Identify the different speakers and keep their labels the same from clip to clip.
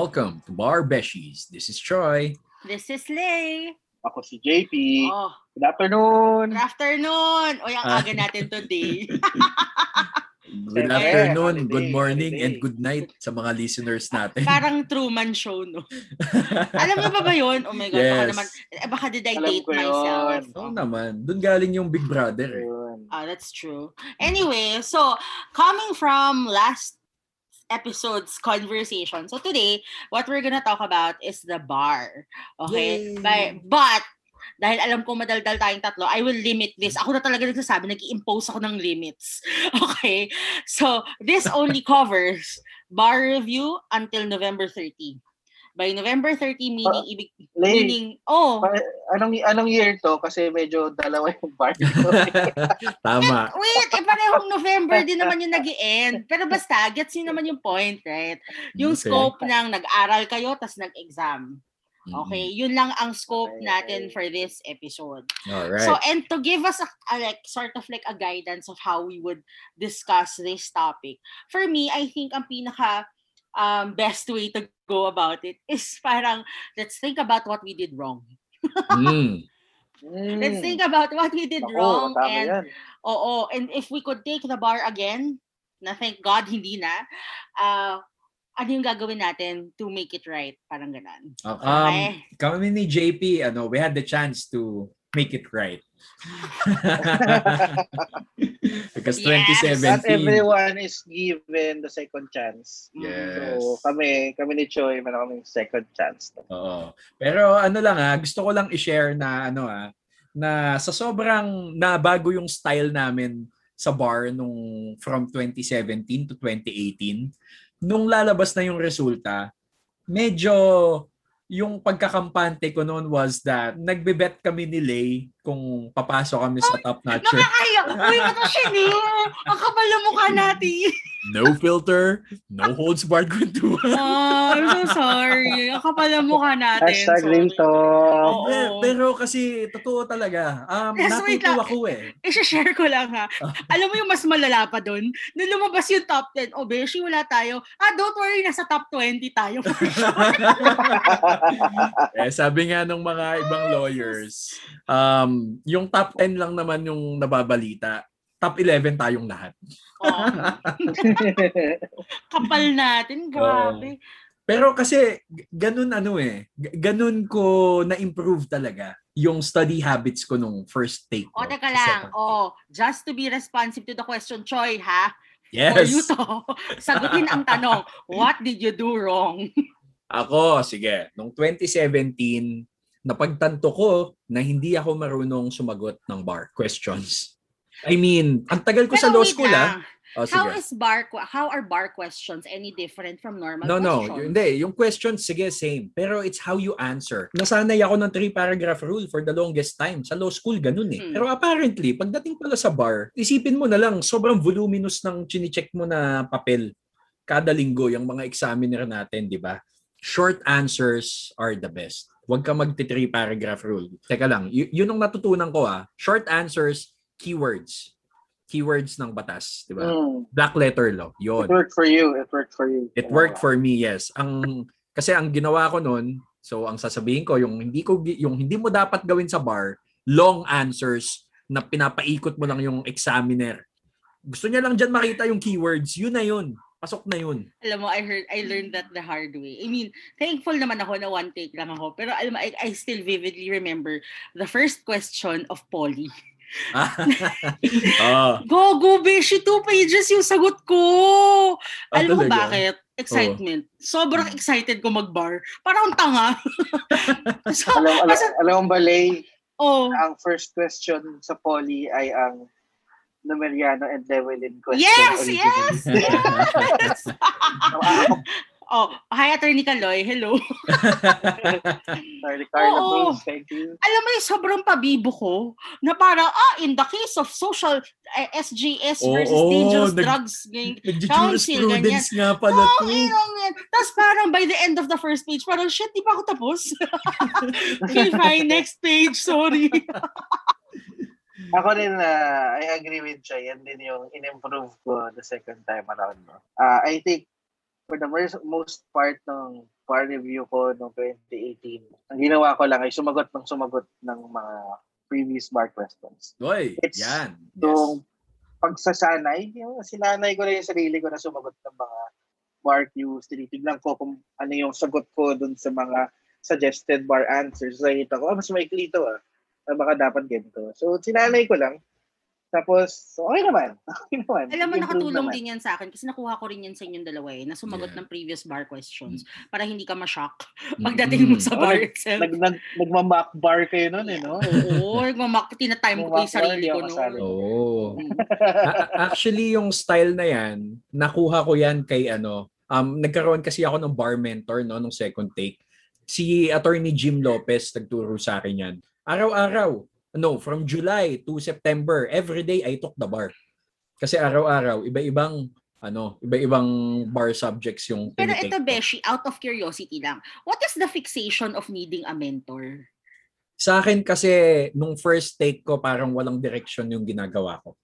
Speaker 1: Welcome to Bar Beshies. This is Troy.
Speaker 2: This is Lay.
Speaker 3: Ako si JP.
Speaker 2: Oh,
Speaker 3: Good afternoon.
Speaker 2: good afternoon. O, yung
Speaker 1: Ah.
Speaker 2: aga natin today.
Speaker 1: Good afternoon,
Speaker 3: holiday,
Speaker 1: good morning,
Speaker 3: holiday.
Speaker 1: and good night sa mga listeners natin.
Speaker 2: Parang Truman Show, no? Alam mo ba ba yun? Oh my God, baka
Speaker 1: Yes.
Speaker 2: naman, eh, baka did I
Speaker 3: Alam
Speaker 2: date
Speaker 3: ko yun.
Speaker 2: myself?
Speaker 1: Oo naman. Doon galing yung Big Brother. eh.
Speaker 2: Ah, that's true. Anyway, so coming from last episode's conversation. So today, what we're gonna talk about is the bar. Okay?
Speaker 1: Yay!
Speaker 2: But, dahil alam ko madaldal tayong tatlo, I will limit this. Ako na talaga nagsasabi, nag impose ako ng limits. Okay? So, this only covers bar review until November 30. By November 30, meaning,
Speaker 3: Ah,
Speaker 2: ibig, meaning, oh,
Speaker 3: pa- anong anong year to? Kasi medyo dalawa yung bar.
Speaker 1: Tama.
Speaker 2: Wait, eh parehong November din naman yung nag end Pero basta, gets nyo naman yung point, right? Yung
Speaker 1: Okay.
Speaker 2: scope ng nag-aral kayo, tas nag-exam.
Speaker 1: Mm-mm.
Speaker 2: Okay, yun lang ang scope natin for this episode.
Speaker 1: Alright.
Speaker 2: So, and to give us a, a like sort of like a guidance of how we would discuss this topic. For me, I think ang pinaka um, best way to go about it is parang let's think about what we did wrong.
Speaker 1: Mm.
Speaker 2: Let's think about what we did
Speaker 3: Ako,
Speaker 2: wrong and
Speaker 3: yan.
Speaker 2: Oo, and if we could take the bar again, na thank God hindi na, uh, ano yung gagawin natin to make it right? Parang ganun.
Speaker 1: Um,
Speaker 2: Okay.
Speaker 1: kami ni JP, ano, we had the chance to make it right. Because
Speaker 2: Yes.
Speaker 1: 2017.
Speaker 3: Not everyone is given the second chance.
Speaker 1: Yes.
Speaker 3: So kami, kami ni Choi, meron kaming second chance.
Speaker 1: Oo. Pero ano lang ah, gusto ko lang i-share na ano ah, na sa sobrang nabago yung style namin sa bar nung from 2017 to 2018, nung lalabas na yung resulta, medyo yung pagkakampante ko noon was that nagbe-bet kami ni Lay kung papasok kami sa top notcher.
Speaker 2: Nakakaya! Uy, ito siya! Ang kapal na mukha natin!
Speaker 1: No filter, no holds barred kwentuhan.
Speaker 2: Oh, I'm so sorry. Ang kapal na mukha natin.
Speaker 3: Hashtag real talk.
Speaker 2: Oo.
Speaker 1: Eh, Pero kasi totoo talaga. Um,
Speaker 2: Yes, lang.
Speaker 1: ako eh.
Speaker 2: I-share ko lang ha. Alam mo yung mas malala pa doon? Nung lumabas yung top 10, oh, beshi, wala tayo. Ah, don't worry, nasa top 20 tayo for sure.
Speaker 1: eh, sabi nga ng mga ibang lawyers, um, yung top 10 lang naman yung nababalita. Top 11 tayong lahat.
Speaker 2: Oh, kapal natin, grabe.
Speaker 1: Pero kasi ganun ano eh, ganun ko na-improve talaga yung study habits ko nung first take ko.
Speaker 2: O, teka lang.
Speaker 1: take.
Speaker 2: Oh, just to be responsive to the question, Choi, ha?
Speaker 1: Yes.
Speaker 2: For you to sagutin ang tanong, what did you do wrong?
Speaker 1: Ako, sige, nung 2017, napagtanto ko na hindi ako marunong sumagot ng bar questions. I mean, ang tagal ko sa
Speaker 2: Pero
Speaker 1: law
Speaker 2: wait
Speaker 1: school ah. Oh,
Speaker 2: How
Speaker 1: sige.
Speaker 2: is bar how are bar questions any different from normal
Speaker 1: No, no.
Speaker 2: questions?
Speaker 1: y- Hindi. Yung questions, sige, same. Pero it's how you answer. Nasanay ako ng three-paragraph rule for the longest time. Sa law school, ganun eh.
Speaker 2: Hmm.
Speaker 1: Pero apparently, pagdating pala sa bar, isipin mo na lang, sobrang voluminous ng chinicheck mo na papel kada linggo, yung mga examiner natin, di ba? Short answers are the best. Huwag ka magti-three paragraph rule. Teka lang, y- yun ang natutunan ko ah. Short answers, keywords. Keywords ng batas, di ba?
Speaker 3: Mm.
Speaker 1: Black letter law. Yun.
Speaker 3: It worked for you. It worked for you.
Speaker 1: It worked for me, yes. Ang kasi ang ginawa ko noon, so ang sasabihin ko yung hindi ko yung hindi mo dapat gawin sa bar, long answers na pinapaikot mo lang yung examiner. Gusto niya lang diyan makita yung keywords, yun na yun. Pasok na yun.
Speaker 2: Alam mo, I heard, I learned that the hard way. I mean, thankful naman ako na one take lang ako. Pero alam mo, I, I still vividly remember the first question of Polly.
Speaker 1: oh,
Speaker 2: Gogo, beshi, two pages yung sagot ko.
Speaker 1: Ah,
Speaker 2: alam mo bakit? Excitement. Sobrang
Speaker 1: Hmm.
Speaker 2: excited ko mag-bar. Parang tanga. so,
Speaker 3: Alam, alam, alam mo ba, Lay,
Speaker 2: oh,
Speaker 3: ang first question sa poly ay ang Numeriano and Llewellyn question.
Speaker 2: yes,
Speaker 3: originally.
Speaker 2: yes, yes. Oh, hi, Attorney Kaloy. Hello.
Speaker 3: sorry, Carla
Speaker 2: Oo.
Speaker 3: Thank you.
Speaker 2: alam mo yung sobrang pabibo ko na parang, ah, in the case of social eh, SGS versus
Speaker 1: Oo,
Speaker 2: dangerous
Speaker 1: nag-
Speaker 2: drugs, ganyan.
Speaker 1: Nag-jurisprudence nga pala
Speaker 2: Oh,
Speaker 1: to.
Speaker 2: yan. Tapos parang by the end of the first page, parang, shit, di pa ako tapos. okay, fine, next page, sorry.
Speaker 3: Ako din, uh, I agree with Jay. Yan din yung in-improve ko the second time around. No? Uh, I think for the most, most part ng bar review ko noong 2018, ang ginawa ko lang ay sumagot ng sumagot ng mga previous bar questions.
Speaker 1: Oy,
Speaker 3: It's
Speaker 1: yan.
Speaker 3: Yung pagsasanay, yung sinanay ko rin yung sarili ko na sumagot ng mga bar cues, tinitignan ko kung ano yung sagot ko dun sa mga suggested bar answers. So, nakita ko, ah, mas maikli ito ah. Ah, baka dapat ganito. So, sinanay ko lang. Tapos, okay naman. Okay naman.
Speaker 2: Alam mo, nakatulong
Speaker 3: naman.
Speaker 2: din yan sa akin kasi nakuha ko rin yan sa inyong dalawa eh, na sumagot
Speaker 1: Yeah.
Speaker 2: ng previous bar questions para hindi ka ma-shock
Speaker 1: Mm.
Speaker 2: pagdating mo sa
Speaker 3: Oh,
Speaker 2: bar
Speaker 3: nag-
Speaker 2: itself.
Speaker 3: Nag, nag, nagmamock bar kayo nun eh, no?
Speaker 2: Oo, nagmamak, tinatime ko yung sarili ko
Speaker 3: Nagmamak
Speaker 2: noon.
Speaker 1: Oo.
Speaker 2: Mm.
Speaker 1: A- actually, yung style na yan, nakuha ko yan kay ano, um, nagkaroon kasi ako ng bar mentor no, nung second take. Si attorney Jim Lopez nagturo sa akin yan. Araw-araw, no, from July to September, every day I took the bar. Kasi araw-araw, iba-ibang ano, iba-ibang bar subjects yung
Speaker 2: Pero ito. Beshi, out of curiosity lang, what is the fixation of needing a mentor?
Speaker 1: Sa akin kasi, nung first take ko, parang walang direction yung ginagawa ko.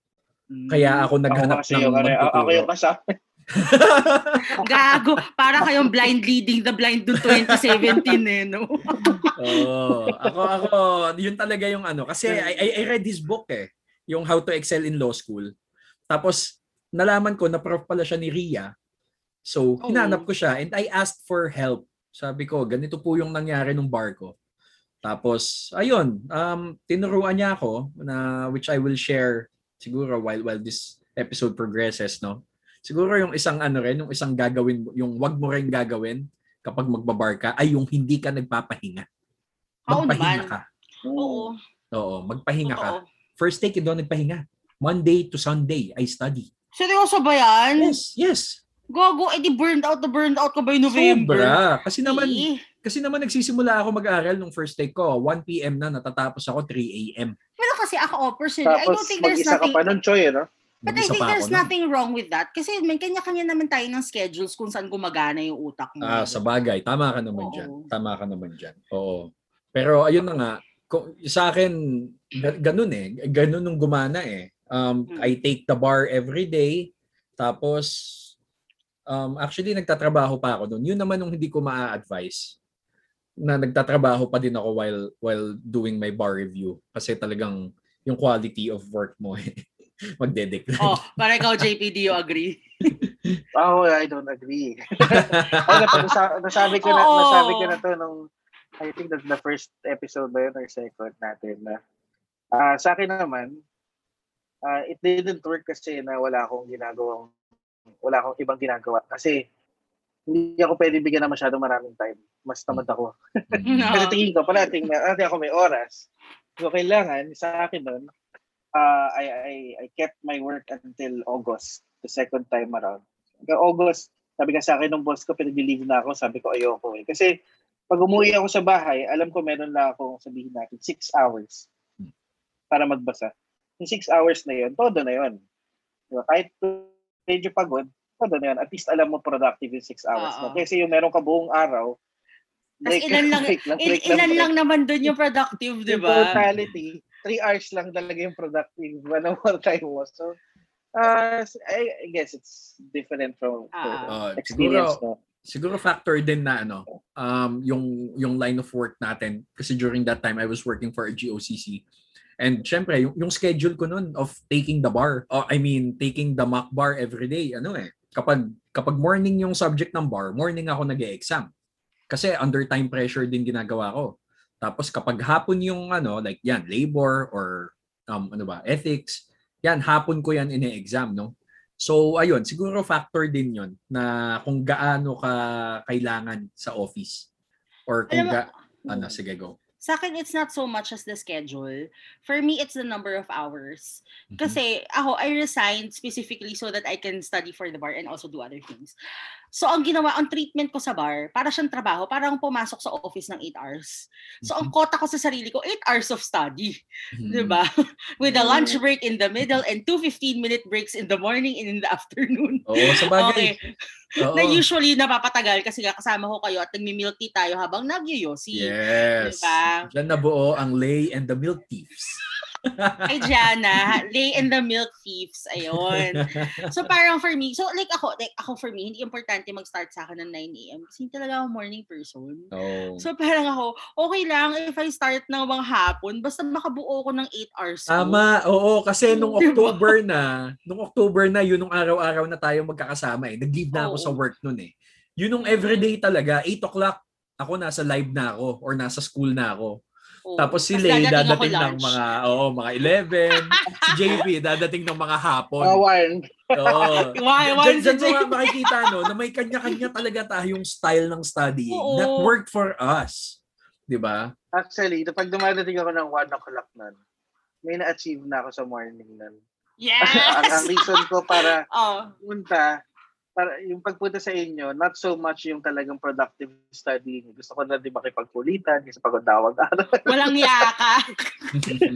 Speaker 1: Kaya ako
Speaker 3: Ako
Speaker 1: naghanap
Speaker 3: kasi
Speaker 1: ng
Speaker 3: yung, ano,
Speaker 1: magtuturo.
Speaker 3: ako yung kasama.
Speaker 2: Gago, para kayong blind leading the blind to 2017 eh, no?
Speaker 1: Oo. ako, ako, yun talaga yung ano. Kasi I, I, I read his book eh. Yung How to Excel in Law School. Tapos, nalaman ko na prof pala siya ni Ria. So,
Speaker 2: Oo.
Speaker 1: hinanap ko siya and I asked for help. Sabi ko, ganito po yung nangyari nung bar ko. Tapos, ayun, um, tinuruan niya ako na which I will share siguro while while this episode progresses, no? Siguro yung isang ano rin, yung isang gagawin, yung wag mo rin gagawin kapag magbabar ka ay yung hindi ka nagpapahinga. Magpahinga ka.
Speaker 2: Oo.
Speaker 1: Oo, magpahinga ka. First take, hindi ako nagpahinga. Monday to Sunday, I study.
Speaker 2: Seryoso ba yan?
Speaker 1: Yes, yes.
Speaker 2: Gago, edi burned out na burned out ka by November.
Speaker 1: Sobra. Kasi naman,
Speaker 2: Eh,
Speaker 1: kasi naman nagsisimula ako mag-aral nung first take ko. 1 p.m. na, natatapos ako 3 a.m.
Speaker 2: Pero kasi ako, oh, personally, I
Speaker 3: Tapos
Speaker 2: don't think there's
Speaker 3: mag-isa ka
Speaker 2: nothing...
Speaker 3: pa nun, Choy, eh, no?
Speaker 2: But I think there's
Speaker 1: nun.
Speaker 2: nothing wrong with that. Kasi may kanya-kanya naman tayo ng schedules kung saan gumagana yung utak mo.
Speaker 1: Ah, sa bagay, tama ka naman
Speaker 2: Oo.
Speaker 1: dyan. Tama ka naman dyan. Oo. Pero ayun na nga, kung, sa akin, ga- ganun eh. Ganun nung gumana eh. Um,
Speaker 2: Hmm.
Speaker 1: I take the bar every day. Tapos, um, actually, nagtatrabaho pa ako doon. Yun naman nung hindi ko maa-advise na nagtatrabaho pa din ako while while doing my bar review kasi talagang yung quality of work mo eh magde-decline.
Speaker 2: Oh, para ikaw, JP, do you agree?
Speaker 3: Oh, I don't agree. Ay, nap- nasa- nasabi ko na,
Speaker 2: Oo.
Speaker 3: nasabi ko na to nung, I think that's the first episode ba yun or second natin na, ah sa akin naman, ah it didn't work kasi na wala akong ginagawang, wala akong ibang ginagawa. Kasi, hindi ako pwede bigyan na masyadong maraming time. Mas tamad ako.
Speaker 2: No.
Speaker 3: Kasi tingin ko, parating na, parating ako may oras. So, kailangan, sa akin nun, uh, I, I, I kept my work until August, the second time around. Hanggang August, sabi ka sa akin ng boss ko, pinag-leave na ako, sabi ko, ayoko eh. Kasi, pag umuwi ako sa bahay, alam ko meron lang akong sabihin natin, six hours para magbasa. Yung six hours na yun, todo na yun. Diba? Kahit medyo pagod, todo na yun. At least alam mo productive yung six hours
Speaker 2: Oo.
Speaker 3: na. Kasi yung meron ka buong araw,
Speaker 2: Tas ilan lang,
Speaker 3: break lang,
Speaker 2: il-
Speaker 3: break
Speaker 2: ilan
Speaker 3: break.
Speaker 2: lang naman dun yung productive, di ba?
Speaker 3: totality, three hours lang talaga yung productive. Ano more time mo. So, uh, I, I guess it's different from
Speaker 2: Ah.
Speaker 1: Uh,
Speaker 3: experience.
Speaker 1: siguro,
Speaker 3: no?
Speaker 1: siguro factor din na ano, um, yung, yung line of work natin. Kasi during that time, I was working for a GOCC. And syempre, yung, yung schedule ko nun of taking the bar, oh, I mean, taking the mock bar every day, ano eh, kapag, kapag morning yung subject ng bar, morning ako nag exam Kasi under time pressure din ginagawa ko. Tapos kapag hapon yung ano, like yan, labor or um, ano ba, ethics, yan, hapon ko yan ine-exam, no? So, ayun, siguro factor din yon na kung gaano ka kailangan sa office. Or kung
Speaker 2: Alam mo-
Speaker 1: ga... Ano, sige, go.
Speaker 2: Sa akin, it's not so much as the schedule. For me, it's the number of hours.
Speaker 1: Mhm.
Speaker 2: Kasi ako, I resigned specifically so that I can study for the bar and also do other things. So, ang ginawa, ang treatment ko sa bar, para siyang trabaho, parang pumasok sa office ng 8 hours. So, ang kota ko sa sarili ko, 8 hours of study.
Speaker 1: Mhm.
Speaker 2: Di ba? With a lunch
Speaker 3: Mm.
Speaker 2: break in the middle and two 15-minute breaks in the morning and in the afternoon.
Speaker 1: Oo, sa bagay.
Speaker 2: Okay.
Speaker 1: Oo.
Speaker 2: Na usually napapatagal kasi kasama ko kayo at nagmi-milk tea tayo habang nagyoyosi.
Speaker 1: Yes.
Speaker 2: Diba?
Speaker 1: Diyan nabuo ang lay and the milk thieves.
Speaker 2: Kay Jana, lay in the milk thieves. Ayun. So parang for me, so like ako, like ako for me, hindi importante mag-start sa akin ng 9 a.m. Kasi hindi talaga ako morning person.
Speaker 1: Oh.
Speaker 2: So parang ako, okay lang if I start ng mga hapon, basta makabuo ko ng 8 hours. ko.
Speaker 1: Tama, oo, kasi nung? October na, nung October na, yun nung araw-araw na tayo magkakasama eh. Nag-leave na ako
Speaker 2: Oo.
Speaker 1: sa work nun eh. Yun nung everyday talaga, 8 o'clock, ako nasa live na ako or nasa school na ako. Tapos si Lay
Speaker 2: dadating
Speaker 1: ng
Speaker 2: lunch.
Speaker 1: mga, oo, mga 11. si JP dadating ng mga hapon.
Speaker 3: Mga warn.
Speaker 1: Oo.
Speaker 2: Why, why
Speaker 1: Diyan, diyan mo makikita no, na may kanya-kanya talaga tayong style ng studying
Speaker 2: Oo.
Speaker 1: that worked for us. 'Di ba?
Speaker 3: Actually, pag dumadating ako ng 1 o'clock nun, may na-achieve na ako sa morning nun. ang, ang
Speaker 2: Yes!
Speaker 3: reason ko para
Speaker 2: oh,
Speaker 3: punta, para yung pagpunta sa inyo, not so much yung talagang productive studying. Gusto ko na din makipagkulitan kasi pagod na ako
Speaker 2: walang yaka.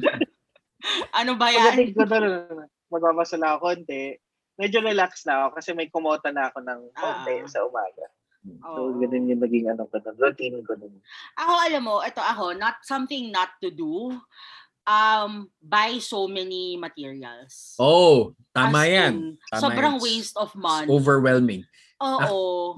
Speaker 2: ano ba yan?
Speaker 3: Pagdating ko doon, magbabasa na ako konti. Medyo relax na ako kasi may kumota na ako ng konti
Speaker 2: Ah.
Speaker 3: sa umaga. So,
Speaker 2: Oo.
Speaker 3: ganun yung naging ano ko doon. Routine ko doon.
Speaker 2: Ako, alam mo, ito ako, not something not to do. Um, buy so many materials.
Speaker 1: Oh, tama
Speaker 2: As
Speaker 1: 'yan.
Speaker 2: in,
Speaker 1: Tama
Speaker 2: sobrang
Speaker 1: yan.
Speaker 2: waste of money.
Speaker 1: Overwhelming.
Speaker 2: Oo.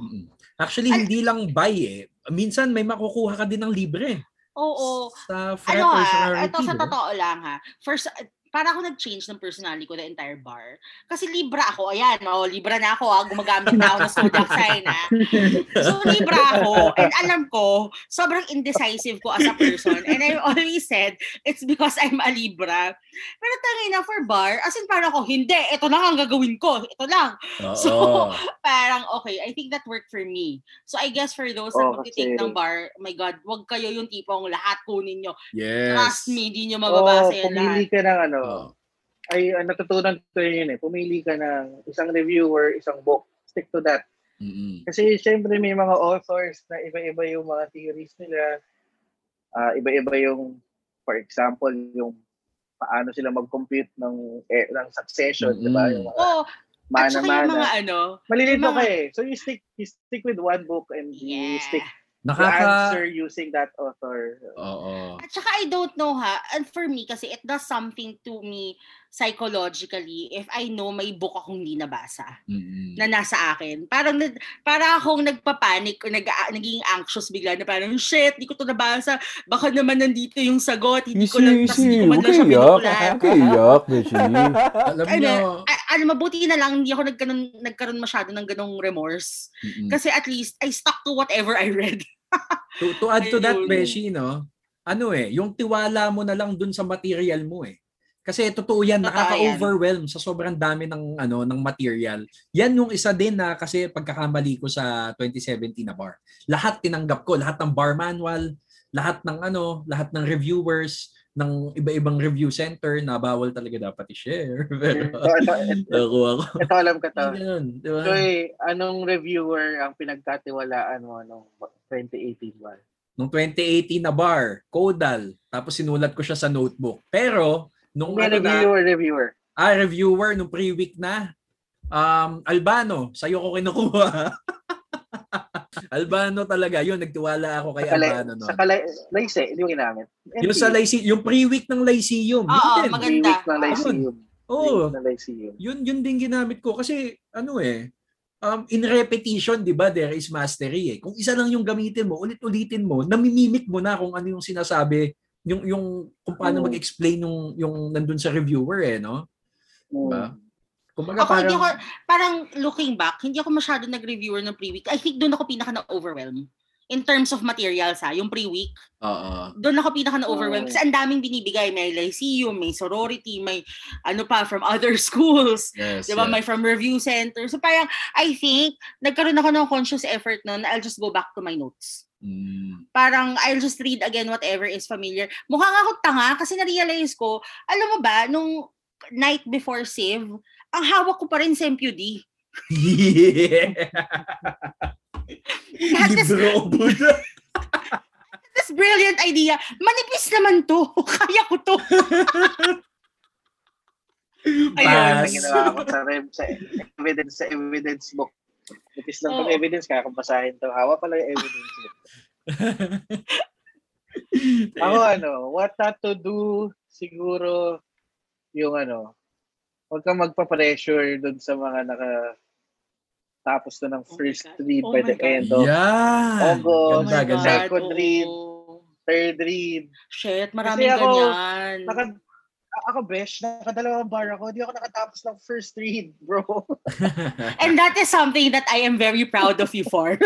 Speaker 1: Actually, hindi lang buy eh. Minsan may makukuha ka din ng libre.
Speaker 2: Oo.
Speaker 1: Sa
Speaker 2: Ano ha,
Speaker 1: Rarity.
Speaker 2: ito sa totoo lang ha. First, para ako nag-change ng personality ko the entire bar. Kasi libra ako. Ayan, oh, libra na ako ha. Gumagamit na ako ng zodiac sign ha. So, libra ako. And alam ko, sobrang indecisive ko as a person. And I always said, it's because I'm a libra. Pero tangin na for bar, as in parang ako, hindi, ito lang ang gagawin ko. Ito lang.
Speaker 1: Oo.
Speaker 2: So, Parang, okay, I think that worked for me. So, I guess for those na
Speaker 3: Oh,
Speaker 2: magti-take
Speaker 3: kasi-
Speaker 2: ng bar, oh my God, wag kayo yung tipong lahat kunin nyo.
Speaker 1: yes.
Speaker 2: Trust me, di nyo
Speaker 3: Oo,
Speaker 2: mababasa yan
Speaker 3: pumili
Speaker 2: lahat.
Speaker 3: ka ng ano,
Speaker 1: Oo.
Speaker 3: ay uh, natutunan ko yun eh. Pumili ka ng isang reviewer, isang book. Stick to that.
Speaker 1: Mm-mm.
Speaker 3: Kasi syempre may mga authors na iba-iba yung mga theories nila. Ah, iba-iba yung, for example, yung paano sila mag-compute ng, eh, ng succession, di ba? Yung mga
Speaker 2: Oo, at saka yung mga ano,
Speaker 3: Malilito
Speaker 2: mga-
Speaker 3: ka eh. So you stick you stick with one book and you
Speaker 2: yeah.
Speaker 3: stick the
Speaker 1: Nakaka...
Speaker 3: answer using that author.
Speaker 1: Oo.
Speaker 2: At saka I don't know ha, and for me kasi it does something to me psychologically if I know may book akong hindi nabasa
Speaker 1: Mm-mm.
Speaker 2: na nasa akin. Parang para akong nagpapanik o nag naging anxious bigla na parang shit, di ko to nabasa. Baka naman nandito yung sagot, hindi ko lang tas hindi ko man lang siya.
Speaker 4: Huwag kayo iyak, Beshi.
Speaker 1: Alam
Speaker 2: Ano,
Speaker 1: nyo,
Speaker 2: a- ano, mabuti na lang, hindi ako nagkaroon, nagkaroon masyado ng ganong remorse.
Speaker 1: mm-mm.
Speaker 2: Kasi at least, I stuck to whatever I read.
Speaker 1: to, to add to that. Beshi, no? Ano eh, yung tiwala mo na lang dun sa material mo eh. Kasi totoo yan,
Speaker 2: Totoo
Speaker 1: nakaka-overwhelm sa sobrang dami ng ano ng material. Yan yung isa din na kasi pagkakamali ko sa 2017 na bar. Lahat tinanggap ko, lahat ng bar manual, lahat ng ano, lahat ng reviewers ng iba-ibang review center na bawal talaga dapat i-share. Pero
Speaker 3: So, ito, ito,
Speaker 1: ako ako.
Speaker 3: ito alam ka to.
Speaker 1: Ganun, di ba?
Speaker 3: Joy, anong reviewer ang pinagkatiwalaan mo nung 2018 ba?
Speaker 1: Nung 2018 na bar, Kodal. Tapos sinulat ko siya sa notebook. Pero, nung
Speaker 3: Hindi,
Speaker 1: ano na,
Speaker 3: reviewer, reviewer.
Speaker 1: ah, reviewer, nung pre-week na, um, Albano, sa'yo ko kinukuha. Albano talaga, yun, nagtiwala ako kay
Speaker 3: Sa, kalay,
Speaker 1: Albano. No?
Speaker 3: sa kalay, Layse, hindi mo ginamit.
Speaker 1: Yung sa Lyceum, yung pre-week ng Lyceum. yun
Speaker 2: Oo,
Speaker 1: din.
Speaker 2: maganda.
Speaker 3: Three-week ng Lyceum.
Speaker 1: Oo.
Speaker 3: Lyceum.
Speaker 1: Yun, yun din ginamit ko. Kasi, ano eh, um, in repetition, di ba, there is mastery eh. Kung isa lang yung gamitin mo, ulit-ulitin mo, namimimik mo na kung ano yung sinasabi, yung, yung kung paano
Speaker 3: Oo.
Speaker 1: mag-explain yung, yung nandun sa reviewer eh, no? Diba?
Speaker 3: Mm.
Speaker 1: Kumbaga
Speaker 2: Ako, hindi
Speaker 1: parang,
Speaker 2: ako, parang looking back, hindi ako masyado nag-reviewer ng pre-week. I think doon ako pinaka na-overwhelm. In terms of materials ha, yung pre-week,
Speaker 1: oo.
Speaker 2: doon ako pinaka na-overwhelm.
Speaker 3: Oh.
Speaker 2: Kasi ang daming binibigay. May lyceum, may sorority, may ano pa from other schools.
Speaker 1: Yes,
Speaker 2: Di ba?
Speaker 1: yes.
Speaker 2: May from review center. So parang, I think, nagkaroon ako ng conscious effort na I'll just go back to my notes.
Speaker 1: Mm.
Speaker 2: Parang, I'll just read again whatever is familiar. Mukha nga ako tanga kasi na-realize ko, alam mo ba, nung night before Civ, ang hawak ko pa rin sa MQD.
Speaker 1: Yeah. Libro Buddha.
Speaker 2: this brilliant idea. Manipis naman to. Kaya ko to.
Speaker 3: Ayun,
Speaker 1: Pass.
Speaker 3: na ginawa ko sa rem, sa evidence, sa evidence book. Nipis lang pag evidence, kaya kung basahin to. Hawa pala yung evidence. Ako ano, what not to do, siguro, yung ano, huwag kang magpa-pressure dun sa mga naka tapos na ng
Speaker 2: Oh
Speaker 3: first
Speaker 2: God.
Speaker 3: read
Speaker 2: Oh
Speaker 3: by
Speaker 2: my
Speaker 3: the
Speaker 2: God.
Speaker 3: end of
Speaker 1: Yan!
Speaker 3: August,
Speaker 1: Ganda, ganda.
Speaker 3: Second read. third read.
Speaker 2: Shit, maraming
Speaker 3: ako,
Speaker 2: ganyan.
Speaker 3: Naka, ako, besh, nakadalawang bar ako. Hindi ako nakatapos ng first read, bro.
Speaker 2: And that is something that I am very proud of you for.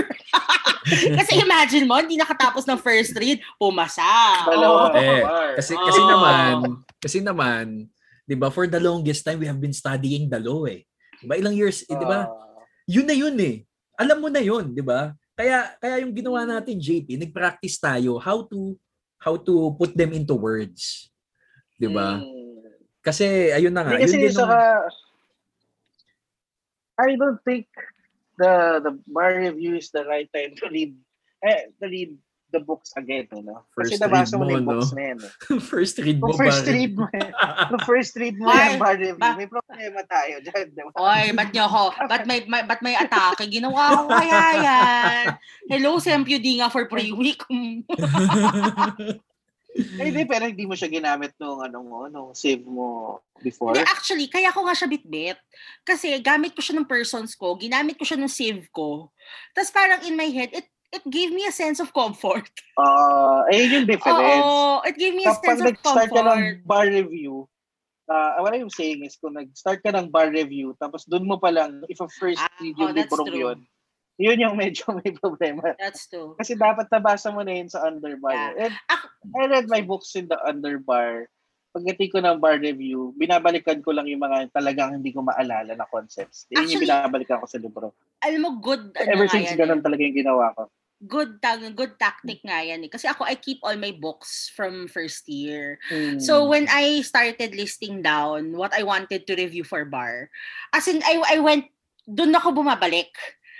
Speaker 2: kasi imagine mo, hindi nakatapos ng first read, pumasa.
Speaker 3: Dalawa
Speaker 2: Oo.
Speaker 1: Eh,
Speaker 3: bar.
Speaker 1: kasi kasi
Speaker 2: Oh.
Speaker 1: naman, kasi naman, 'di ba, for the longest time we have been studying the law eh. 'Di ba ilang years, eh, 'di ba?
Speaker 3: Ah,
Speaker 1: Yun na yun eh. Alam mo na yun, 'di ba? Kaya kaya yung ginawa natin JP, nag-practice tayo how to how to put them into words. 'Di ba?
Speaker 3: mm.
Speaker 1: Kasi ayun na nga,
Speaker 3: Hindi kasi
Speaker 1: yun
Speaker 3: saka, I don't think the the bar review is the right time to read eh, to read the books again, you know? Kasi
Speaker 1: First
Speaker 3: nabasa
Speaker 1: read
Speaker 3: mo na yung books
Speaker 1: no?
Speaker 3: na yan. Eh.
Speaker 1: first read mo
Speaker 3: first
Speaker 1: ba?
Speaker 3: read mo, first read mo yung bar review,
Speaker 2: ba-
Speaker 3: may problema tayo dyan, di ba?
Speaker 2: Oy, ba't niyo ako? Ba't may, may, ba't may atake? Ginawa ko kaya yan. Hello, Sempudi nga for pre-week.
Speaker 3: Eh, Hindi, pero hindi mo siya ginamit nung ano mo, nung save mo before.
Speaker 2: Hindi, actually, kaya ko nga siya bitbit. Kasi gamit ko siya ng persons ko, ginamit ko siya ng save ko. Tapos parang in my head, it it gave me a sense of comfort.
Speaker 3: Ah, eh, yun yung difference.
Speaker 2: Oo, it gave me a
Speaker 3: Kapag
Speaker 2: sense of
Speaker 3: nag-start ka ng
Speaker 2: comfort.
Speaker 3: bar review, uh, what I'm saying is, kung nag-start ka ng bar review, tapos doon mo pa lang, if a first
Speaker 2: Ah,
Speaker 3: read
Speaker 2: oh,
Speaker 3: yung librong
Speaker 2: true.
Speaker 3: yun, yun yung medyo may problema.
Speaker 2: That's true.
Speaker 3: Kasi dapat nabasa mo na yun sa underbar.
Speaker 2: Yeah.
Speaker 3: And I read my books in the underbar. Pagdating ko ng bar review, binabalikan ko lang yung mga talagang hindi ko maalala na concepts. Yun yung binabalikan ko sa libro.
Speaker 2: Alam mo, good, ano
Speaker 3: Ever since
Speaker 2: yan
Speaker 3: ganun
Speaker 2: eh.
Speaker 3: talaga yung ginawa ko.
Speaker 2: Good, tag, good tactic nga yan eh. Kasi ako, I keep all my books from first year.
Speaker 3: Hmm.
Speaker 2: So when I started listing down what I wanted to review for bar, as in I I went doon ako bumabalik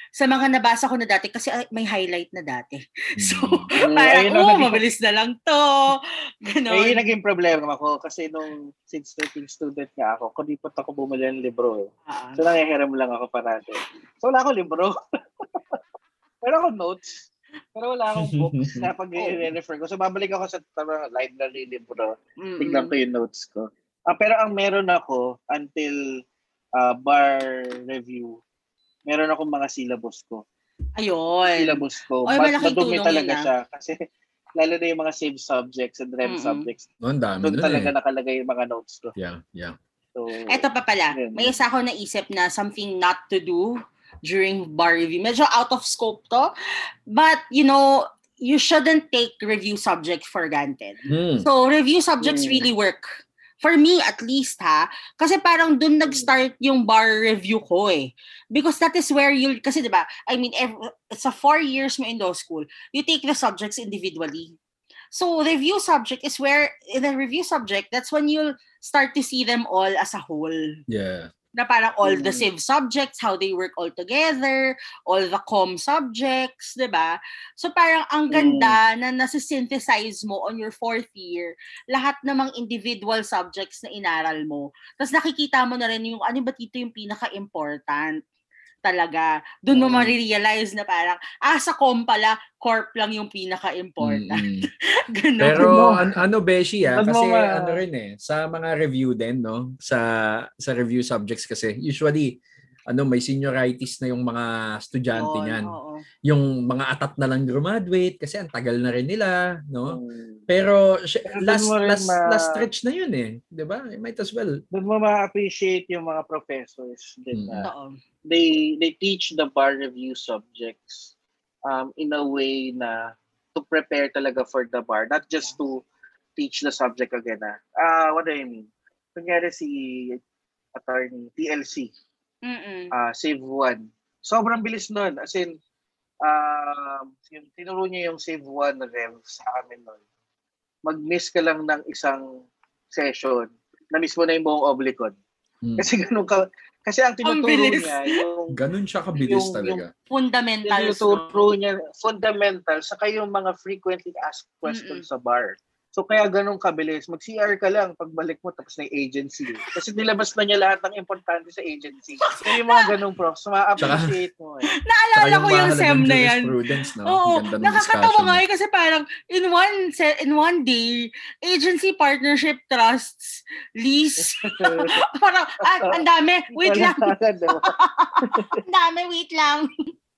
Speaker 2: sa mga nabasa ko na dati kasi ah, may highlight na dati. So
Speaker 3: Mm,
Speaker 2: parang
Speaker 3: ayun ang
Speaker 2: oh,
Speaker 3: naging-
Speaker 2: mabilis na lang to.
Speaker 3: Eh, yun
Speaker 2: Ganon.
Speaker 3: naging problema ko kasi nung since working student nga ako, kulipot ako bumili ng libro eh.
Speaker 2: Ah,
Speaker 3: So nangihiram lang ako parati. So wala akong libro. Pero ako notes. Pero wala akong books na pag i-refer ko. So babalik ako sa tama, library libro.
Speaker 2: mm-mm.
Speaker 3: Tignan ko yung notes ko. Ah, pero ang meron ako until ah, bar review, meron akong mga syllabus ko.
Speaker 2: Ayun.
Speaker 3: Syllabus ko.
Speaker 2: Oy, malaking
Speaker 3: madumi talaga
Speaker 2: yun, ah.
Speaker 3: siya. Kasi lalo na yung mga save subjects and rem
Speaker 2: Mm-mm.
Speaker 3: subjects.
Speaker 1: Ang dami
Speaker 3: Doon talaga
Speaker 1: eh.
Speaker 3: nakalagay yung mga notes ko.
Speaker 1: Yeah, yeah.
Speaker 3: So,
Speaker 2: Eto pa pala,
Speaker 3: Yun.
Speaker 2: may isa ako naisip na something not to do during bar review. Medyo out of scope to. But, you know, you shouldn't take review subject for granted.
Speaker 1: Hmm.
Speaker 2: So, review subjects
Speaker 3: Mm.
Speaker 2: really work. For me, at least, ha? Kasi parang dun nag-start yung bar review ko, eh. Because that is where you, kasi di ba, I mean, ev- sa four years mo in law school, you take the subjects individually. So, review subject is where, in the review subject, that's when you'll start to see them all as a whole
Speaker 1: Yeah.
Speaker 2: Na parang all the
Speaker 3: Mm.
Speaker 2: civ subjects, how they work all together, all the com subjects, di ba? So parang ang ganda na nasa-synthesize mo on your fourth year, lahat namang individual subjects na inaral mo. Tapos nakikita mo na rin yung ano ba dito yung pinaka-important talaga. Doon mo marirealize na parang, ah, sa com pala, corp lang yung pinaka-important. Ganun.
Speaker 1: Pero an- ano Beshi ah,
Speaker 3: Ano
Speaker 1: kasi
Speaker 3: ma-
Speaker 1: ano rin eh, sa mga review din no, sa sa review subjects kasi usually ano may senioritis na yung mga estudyante
Speaker 2: Yun,
Speaker 1: niyan.
Speaker 2: oo.
Speaker 1: Yung mga atat na lang graduate kasi ang tagal na rin nila, no?
Speaker 3: mm,
Speaker 1: Pero
Speaker 3: Pero
Speaker 1: last last
Speaker 3: ma-
Speaker 1: last stretch na yun eh, 'di ba? Might as well.
Speaker 3: doon mo ma-appreciate yung mga professors din
Speaker 1: Mm.
Speaker 3: na
Speaker 2: Oo.
Speaker 3: they they teach the bar review subjects um, in a way na to prepare talaga for the bar, not just to teach the subject again. Ah, Ah, what do I mean? Kunyari si attorney, TLC,
Speaker 2: Mm-mm.
Speaker 3: ah save one. Sobrang bilis nun. As in, um, yung, tinuro niya yung save one rev sa amin nun. Mag-miss ka lang ng isang session, na-miss mo na yung buong oblicon.
Speaker 1: Mm.
Speaker 3: Kasi ganun ka, kasi ang tinuturo
Speaker 2: bilis.
Speaker 3: niya, yung
Speaker 1: Ganun siya kabilis
Speaker 3: yung-
Speaker 1: talaga.
Speaker 2: Fundamentals.
Speaker 3: tinuturo niya fundamental saka yung mga frequently asked questions sa bar. So kaya ganun kabilis. Mag-CR ka lang pagbalik mo tapos na yung agency. Kasi nilabas na niya lahat ng importante sa agency. So yung mga ganung profs, ma-appreciate mo eh.
Speaker 2: Naalala ko yung SEM na yan.
Speaker 1: No?
Speaker 2: Oo, nakakatawa nga yun kasi parang in one set, in one day, agency partnership trusts, lease, parang, ah, ang dami, wait lang, ang dami, wait lang.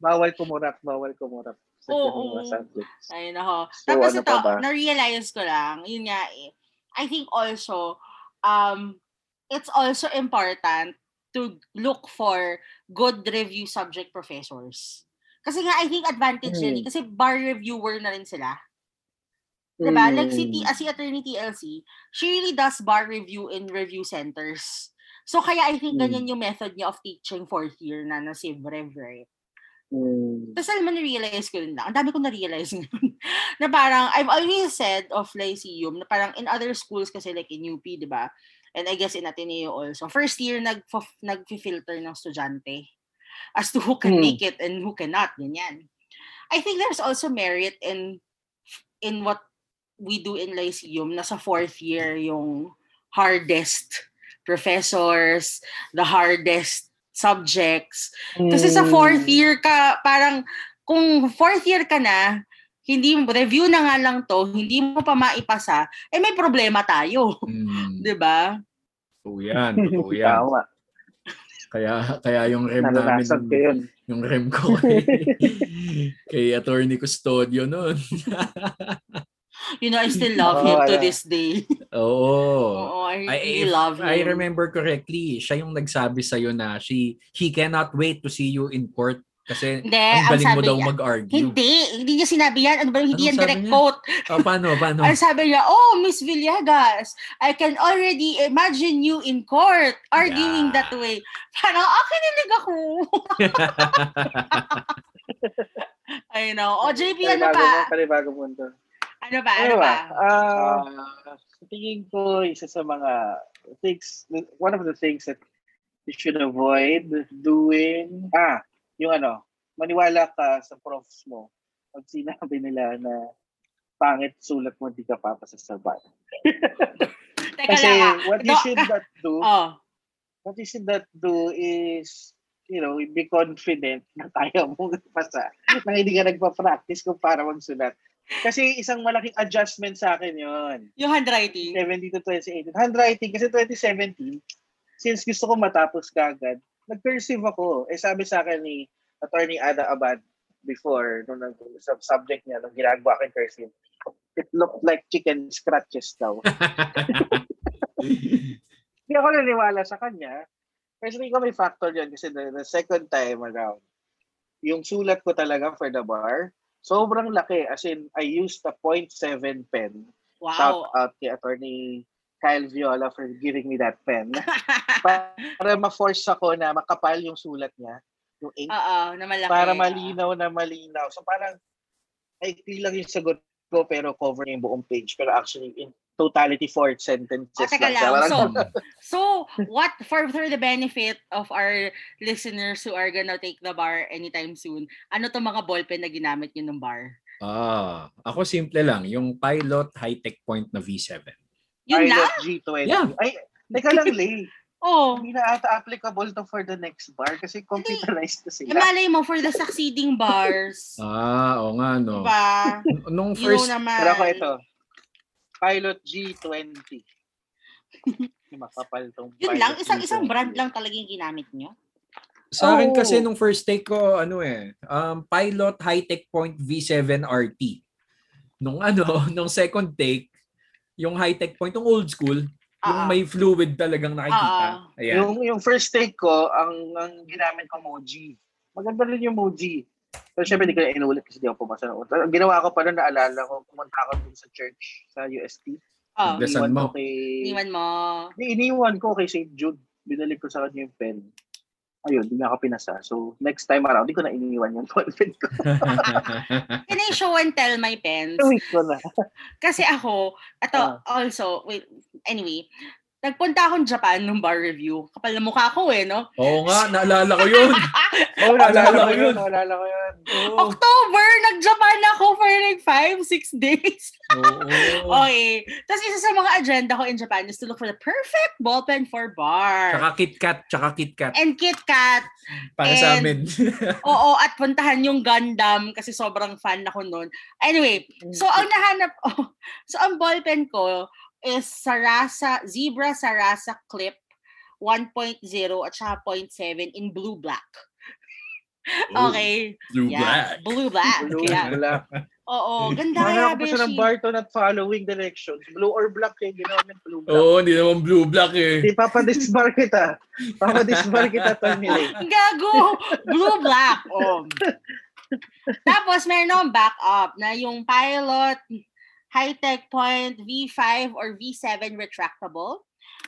Speaker 3: Bawal kumurap, bawal kumurap. Sa
Speaker 2: Oo.
Speaker 3: ganung mga subjects.
Speaker 2: Ayun ako.
Speaker 3: So,
Speaker 2: Tapos
Speaker 3: ano
Speaker 2: ito, na-realize ko lang, yun nga eh, I think also, um, it's also important to look for good review subject professors. Kasi nga, I think advantage eh,
Speaker 3: Hmm.
Speaker 2: kasi bar reviewer na rin sila. Diba? Like si, T- ah, si Attorney TLC, she really does bar review in review centers. So kaya I think
Speaker 3: Hmm.
Speaker 2: ganyan yung method niya of teaching fourth year na na si Rev, right?
Speaker 3: Mm.
Speaker 2: Tapos alam mo, na-realize ko rin lang. Ang dami ko na-realize ngayon. na parang, I've always said of Lyceum, na parang in other schools kasi like in UP, di ba? And I guess in Ateneo also. First year, nag, nag-filter ng estudyante as to who can
Speaker 3: Hmm.
Speaker 2: make it and who cannot. Ganyan. I think there's also merit in in what we do in Lyceum na sa fourth year yung hardest professors, the hardest subjects, kasi sa fourth
Speaker 3: Hmm.
Speaker 2: year ka, parang kung fourth year ka na, hindi mo, review na nga lang to, hindi mo pa maipasa, eh may problema tayo.
Speaker 1: Mm,
Speaker 2: 'Di ba?
Speaker 1: totoo yan, totoo yan. Kaya, kaya yung rem namin,
Speaker 3: yun.
Speaker 1: yung rem ko kay, kay attorney custodio noon.
Speaker 2: You know, I still love him to this day.
Speaker 1: Oo.
Speaker 2: Oo, I
Speaker 1: I,
Speaker 2: really
Speaker 1: if
Speaker 2: love him.
Speaker 1: I remember correctly, siya yung nagsabi sa'yo na she, he cannot wait to see you in court kasi
Speaker 2: Hindi,
Speaker 1: ang galing mo daw
Speaker 2: niya,
Speaker 1: mag-argue.
Speaker 2: Hindi, hindi niya sinabi yan. Ano ba, hindi
Speaker 1: Anong
Speaker 2: yan direct
Speaker 1: niya?
Speaker 2: quote.
Speaker 1: Oh, paano, paano?
Speaker 2: Ang sabi niya, oh, Miss Villegas, I can already imagine you in court arguing
Speaker 1: Yeah.
Speaker 2: that way. Parang, ah, kinilig ako. I know. O, JP, ano pa?
Speaker 3: mo, Panibago mundo.
Speaker 2: Ano ba? Ano
Speaker 3: Ano
Speaker 2: ba?
Speaker 3: ba? Ah, sa tingin ko, isa sa mga things, one of the things that you should avoid doing, ah, yung ano, maniwala ka sa profs mo pag sinabi nila na pangit sulat mo, di ka papasa sa bar.
Speaker 2: Teka
Speaker 3: Kasi
Speaker 2: lang. ah.
Speaker 3: what you should not do,
Speaker 2: Oh,
Speaker 3: what you should not do is, you know, be confident na kaya mo pasa na hindi ka nagpa-practice kung para magsulat. Kasi isang malaking adjustment sa akin yon
Speaker 2: yung handwriting.
Speaker 3: 2017 to 2018. Handwriting, kasi 2017, since gusto ko matapos kagad, nag-cursive ako. Eh sabi sa akin ni Attorney Ada Abad before, nung nag sa subject niya, nung ginagawa yung cursive, it looked like chicken scratches daw. Hindi ako naniwala sa kanya. Kasi hindi ko may factor yun kasi the, the second time around, yung sulat ko talaga for the bar, sobrang laki. As in, I used a 0.7 pen Shout
Speaker 2: Wow.
Speaker 3: out kay attorney Kyle Viola for giving me that pen. para, para ma-force ako na makapal yung sulat niya, yung ink,
Speaker 2: Oo, na malaki.
Speaker 3: para malinaw na malinaw. So parang, ay, lang yung sagot ko pero cover niya yung buong page. Pero actually, in totality, four sentences
Speaker 2: Oh, teka
Speaker 3: lang.
Speaker 2: lang. So, so what for for the benefit of our listeners who are gonna take the bar anytime soon, ano to mga ballpen na ginamit niyo ng bar?
Speaker 1: ah, ako simple lang, yung pilot high-tech point na V7.
Speaker 2: Yun lang?
Speaker 3: Pilot G20.
Speaker 1: Yeah.
Speaker 3: Ay, teka lang, Lay.
Speaker 2: Oh.
Speaker 3: Hindi na ata applicable to for the next bar kasi computerized na
Speaker 2: Eh,
Speaker 3: sila.
Speaker 2: malay mo for the succeeding bars.
Speaker 1: Ah, oo nga, no.
Speaker 2: Diba?
Speaker 1: Nung
Speaker 2: You
Speaker 1: first,
Speaker 2: know naman.
Speaker 3: Pero ako ito, Pilot G20. Makapal tong
Speaker 2: Yun
Speaker 3: Pilot
Speaker 2: lang, isang isang
Speaker 3: G20.
Speaker 2: brand lang talaga yung ginamit nyo.
Speaker 1: sa akin kasi nung first take ko, ano eh, um, pilot high-tech point V7 RT. Nung ano, nung second take, yung high-tech point, yung old school, yung
Speaker 2: Ah,
Speaker 1: may fluid talagang nakikita.
Speaker 2: Ah.
Speaker 1: Ayan.
Speaker 3: Yung, yung first take ko, ang, ang ginamit ko Moji. Maganda rin yung Moji. Pero syempre, hindi ko na inulit kasi di ako pumasa noon. Ang ginawa ko pa noon, naalala ko, pumunta ako dun sa church, sa UST.
Speaker 2: Oh,
Speaker 1: Yes. Iniwan mo.
Speaker 3: kay...
Speaker 2: iniwan mo.
Speaker 3: Hindi, iniwan ko kay St. Jude. Binalik ko sa kanya yung pen. Ayun, hindi niya ako pinasa. So, next time around, hindi ko na iniwan yung pen ko.
Speaker 2: Can I show and tell my pens?
Speaker 3: Uwi ko na.
Speaker 2: Kasi ako, ito
Speaker 3: Ah.
Speaker 2: also, wait, anyway, nagpunta akong Japan nung bar review. Kapal na mukha ko eh, no?
Speaker 1: Oo nga, naalala ko yun.
Speaker 3: Oo, oh, naalala
Speaker 1: Naalala
Speaker 3: ko yun. Naalala ko yun.
Speaker 1: Oo.
Speaker 2: October, nag-Japan ako for like five, six days.
Speaker 1: Oo.
Speaker 2: Okay. Tapos isa sa mga agenda ko in Japan is to look for the perfect ballpen for bar.
Speaker 1: Tsaka KitKat, tsaka KitKat.
Speaker 2: and KitKat.
Speaker 1: Para sa
Speaker 2: and-
Speaker 1: amin.
Speaker 2: Oo, at puntahan yung Gundam kasi sobrang fan ako nun. Anyway, so ang nahanap, oh, so ang ballpen ko is Sarasa, Zebra Sarasa Clip 1.0 at saka 0.7 in blue black. Okay.
Speaker 1: Blue
Speaker 2: yeah.
Speaker 1: black.
Speaker 2: Blue black.
Speaker 3: Blue,
Speaker 2: yeah.
Speaker 3: black.
Speaker 2: Oo, ganda kaya,
Speaker 3: ko siya ng
Speaker 2: Beshi.
Speaker 3: Barton at following directions. Blue or black eh. Ginawa ng blue black.
Speaker 1: Oo, hindi naman blue black eh.
Speaker 3: Di papadisbar kita. Papadisbar kita, Tony.
Speaker 2: Gago! Blue black. Oh. Tapos meron akong backup na yung Pilot High-Tech Point V5 or V7 retractable.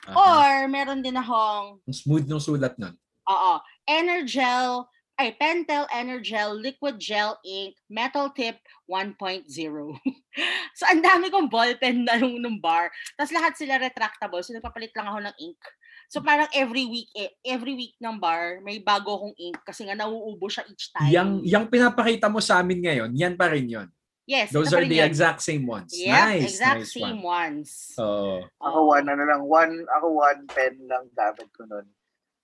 Speaker 1: Aha.
Speaker 2: Or meron din akong
Speaker 1: Ang smooth ng sulat nun.
Speaker 2: Oo. Energel, ay, Pentel Energel Liquid Gel Ink Metal Tip 1.0. so, ang dami kong ballpen na nung, nung bar. Tapos lahat sila retractable. So, nagpapalit lang ako ng ink. So, parang every week, eh, every week ng bar, may bago akong ink kasi nga nauubo siya each time.
Speaker 1: Yang, yang pinapakita mo sa amin ngayon, yan pa rin yun.
Speaker 2: Yes,
Speaker 1: Those are the
Speaker 2: yun.
Speaker 1: exact same ones.
Speaker 2: Yep,
Speaker 1: nice,
Speaker 2: exact
Speaker 1: nice
Speaker 2: same
Speaker 1: one.
Speaker 2: ones.
Speaker 1: Oo.
Speaker 3: Ako one, ano lang, one, ako one pen lang gamit ko nun.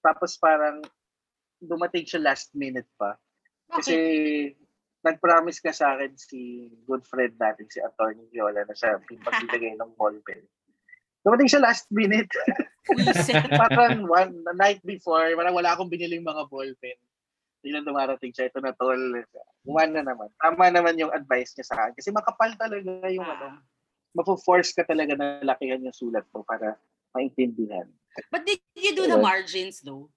Speaker 3: Tapos parang dumating siya last minute pa. Kasi nag-promise ka sa akin si good friend natin, si Attorney Viola, na siya magbibigay ng ball pen. Dumating siya last minute. Parang one, the night before, parang wala akong biniling mga ball pen. Tingnan dumarating siya, ito na tol. One na naman. Tama naman yung advice niya sa akin. Kasi makapal talaga yung ano, mapo-force ka talaga na lakihan yung sulat mo para maintindihan.
Speaker 2: But did you do the
Speaker 3: Ayun.
Speaker 2: margins though?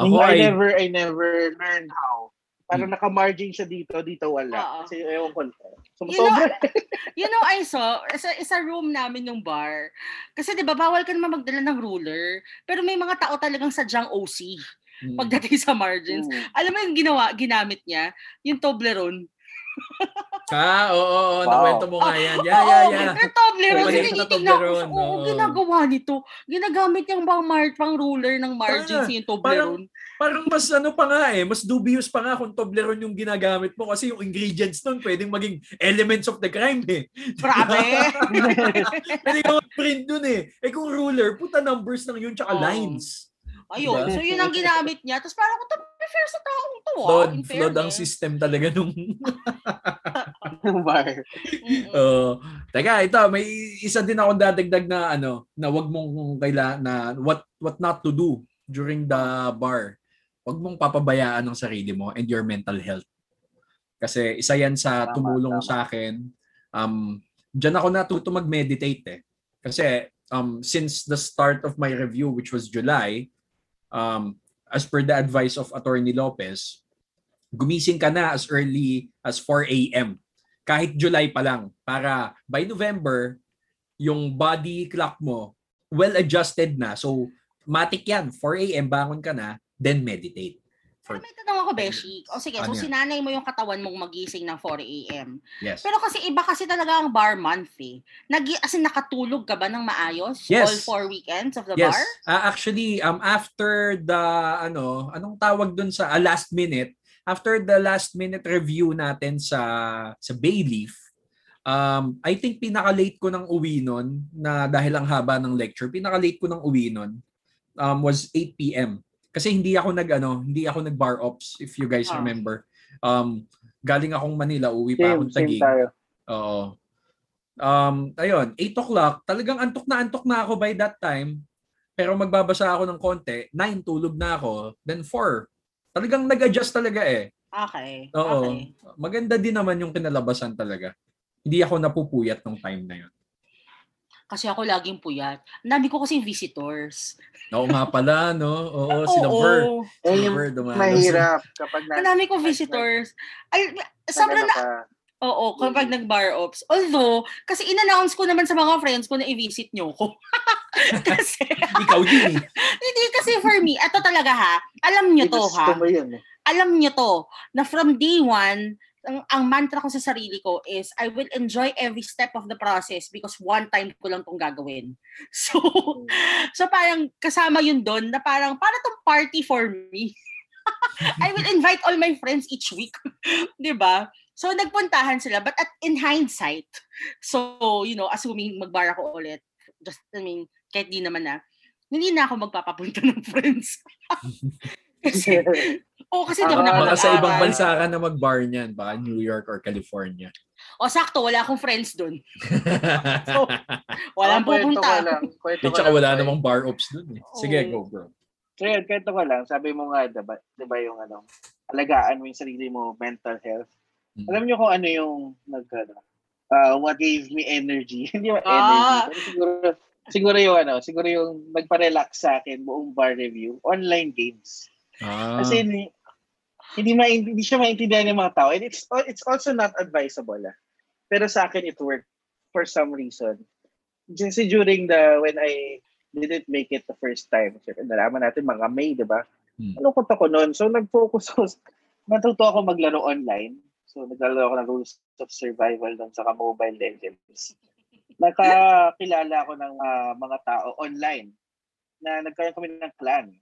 Speaker 1: Ako
Speaker 3: I
Speaker 1: ay,
Speaker 3: never, I never learned how. Parang
Speaker 1: Hmm.
Speaker 3: naka-margin siya dito, dito wala.
Speaker 2: Oo.
Speaker 3: Kasi ewan ko.
Speaker 2: You know,
Speaker 3: Sumusobra.
Speaker 2: you know, I saw, sa, sa room namin nung bar, kasi di ba bawal ka naman magdala ng ruler, pero may mga tao talagang sadyang OC
Speaker 1: mm,
Speaker 2: pagdating sa margins.
Speaker 3: Mm.
Speaker 2: Alam mo yung ginawa, ginamit niya? Yung Toblerone.
Speaker 1: ah, oo, oo,
Speaker 3: Wow.
Speaker 1: nakwento mo nga yan. Yeah, yeah, yeah.
Speaker 2: Yung Toblerone.
Speaker 1: Na
Speaker 2: tinitignan ko, oo,
Speaker 1: oo.
Speaker 2: ginagawa nito. Ginagamit yung pang, mar- pang ruler ng margins
Speaker 1: Ah,
Speaker 2: yung Toblerone.
Speaker 1: Parang mas ano pa nga eh, mas dubious pa nga kung Toblerone yung ginagamit mo kasi yung ingredients nun pwedeng maging elements of the crime eh.
Speaker 2: Grabe.
Speaker 1: Pwede ka print dun eh. Eh kung ruler, puta numbers lang yun tsaka
Speaker 2: Oo.
Speaker 1: lines.
Speaker 2: Ayun.
Speaker 1: Diba?
Speaker 2: So yun ang ginamit niya. Tapos parang, to be fair sa taong to. ah,
Speaker 1: Flood,
Speaker 2: in
Speaker 1: flood ang system talaga nung...
Speaker 3: bar.
Speaker 2: Mm-mm.
Speaker 1: Uh, teka, ito, may isa din ako dadagdag na ano, na wag mong kaila na what what not to do during the bar. Wag mong papabayaan ang sarili mo and your mental health. Kasi isa yan sa
Speaker 3: Tama,
Speaker 1: tumulong
Speaker 3: tama.
Speaker 1: sa akin. Um, diyan ako natuto mag-meditate eh. Kasi um, since the start of my review, which was July, um, as per the advice of Attorney Lopez, gumising ka na as early as 4 a.m kahit July pa lang para by November yung body clock mo well adjusted na. So matik yan. 4 a.m. bangon ka na then meditate
Speaker 2: Pero may tanong ako, Beshi. O sige, so
Speaker 1: Ano yan?
Speaker 2: sinanay mo yung katawan mong magising ng 4 a.m.
Speaker 1: yes
Speaker 2: Pero kasi iba kasi talaga ang bar month eh. Nag as in, nakatulog ka ba ng maayos?
Speaker 1: Yes.
Speaker 2: All four weekends of the
Speaker 1: yes
Speaker 2: bar?
Speaker 1: Ah, actually um after the ano anong tawag dun sa ah, last minute after the last minute review natin sa sa Bayleaf um I think pinaka-late ko ng uwi nun na dahil ang haba ng lecture pinaka-late ko ng uwi nun um was 8 p.m. kasi hindi ako nag ano hindi ako nag bar ops if you guys
Speaker 2: Ah.
Speaker 1: remember um galing akong Manila uwi pa akong Taguig. Oo. Um, ayun, 8 o'clock, talagang antok na antok na ako by that time. Pero magbabasa ako ng konti, 9 tulog na ako, then 4. Talagang nag-adjust talaga eh.
Speaker 2: Okay.
Speaker 1: Oo.
Speaker 2: Okay.
Speaker 1: Maganda din naman yung kinalabasan talaga. Hindi ako napupuyat nung time na yun.
Speaker 2: Kasi ako laging puyat. Ang dami ko kasi visitors.
Speaker 1: Oo nga pala, no? Oo, sila Ver.
Speaker 2: Oo.
Speaker 1: Sila
Speaker 3: Eh, yung
Speaker 1: Ver dumalos.
Speaker 3: Mahirap kapag na,
Speaker 2: Ang dami ko visitors. Ay, sobrang
Speaker 3: ano
Speaker 2: na,
Speaker 3: ka,
Speaker 2: Oo, kapag nag-bar ops. Although, kasi in-announce ko naman sa mga friends ko na i-visit nyo ko. kasi,
Speaker 1: Ikaw din eh.
Speaker 2: hindi kasi for me, ito talaga ha, alam nyo to ha,
Speaker 3: yun eh.
Speaker 2: alam nyo to, na from day one, ang, ang mantra ko sa sarili ko is, I will enjoy every step of the process because one time ko lang tong gagawin. So, so parang kasama yun doon na parang, para tong party for me. I will invite all my friends each week. 'Di ba? So, nagpuntahan sila. But at in hindsight, so, you know, assuming mag-bar ako ulit, just, I mean, kahit di naman na, hindi na ako magpapapunta ng friends. kasi, oh, kasi di ako
Speaker 3: Ah,
Speaker 1: Baka sa ibang bansa ka na mag-bar niyan. Baka New York or California.
Speaker 2: O, sakto, wala akong friends dun. Walang
Speaker 3: Oh, kwento ko
Speaker 2: pupunta.
Speaker 3: lang. Kwento
Speaker 1: tsaka
Speaker 3: lang,
Speaker 1: wala
Speaker 3: Boy.
Speaker 1: namang bar ops dun eh. Sige,
Speaker 2: Oo.
Speaker 1: go bro.
Speaker 3: So yun, kwento ko lang. Sabi mo nga, diba, diba yung ano, alagaan mo yung sarili mo, mental health.
Speaker 1: Mm.
Speaker 3: Alam niyo kung ano yung nag, ano, uh, what gave me energy. Hindi ba
Speaker 2: Ah.
Speaker 3: energy? Pero siguro, siguro yung ano, siguro yung nagpa-relax sa akin buong bar review, online games.
Speaker 1: Ah.
Speaker 3: Kasi hindi, ma, hindi siya maintindihan ng mga tao. And it's, it's also not advisable. Ah. Pero sa akin, it worked for some reason. Kasi during the, when I didn't make it the first time, nalaman natin mga May, di ba?
Speaker 1: Hmm.
Speaker 3: Ano ko ako noon? So, nag-focus ako, natuto ako maglaro online. So, naglalaro ako ng Rules of Survival doon sa Mobile Legends. Nakakilala ako ng ah, mga tao online na nagkaroon kami ng clan.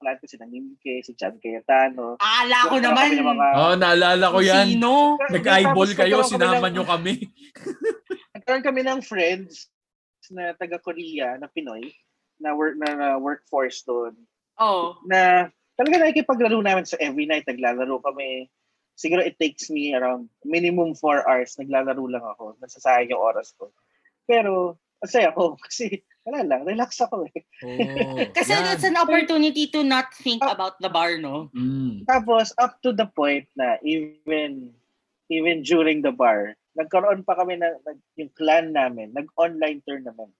Speaker 3: Clan ko si Nanimke, si Chan Cayetano.
Speaker 2: Akala ko naman,
Speaker 3: mga-
Speaker 1: Oh, naalala ko yan.
Speaker 2: sino?
Speaker 1: Nag-eyeball kayo, sinama
Speaker 3: ng-
Speaker 1: nyo kami.
Speaker 3: nagkaroon kami ng friends na taga Korea na Pinoy na work na, na workforce doon
Speaker 2: Oh.
Speaker 3: na talaga nakikipaglaro namin so every night naglalaro kami siguro it takes me around minimum 4 hours naglalaro lang ako nasasayang yung oras ko pero masaya ako kasi wala lang relax ako eh
Speaker 1: Oh,
Speaker 2: Kasi
Speaker 1: yan.
Speaker 2: it's an opportunity to not think
Speaker 3: Ah.
Speaker 2: about the bar, no?
Speaker 1: Mm.
Speaker 3: tapos up to the point na even even during the bar nagkaroon pa kami ng nag- yung clan namin nag-online tournament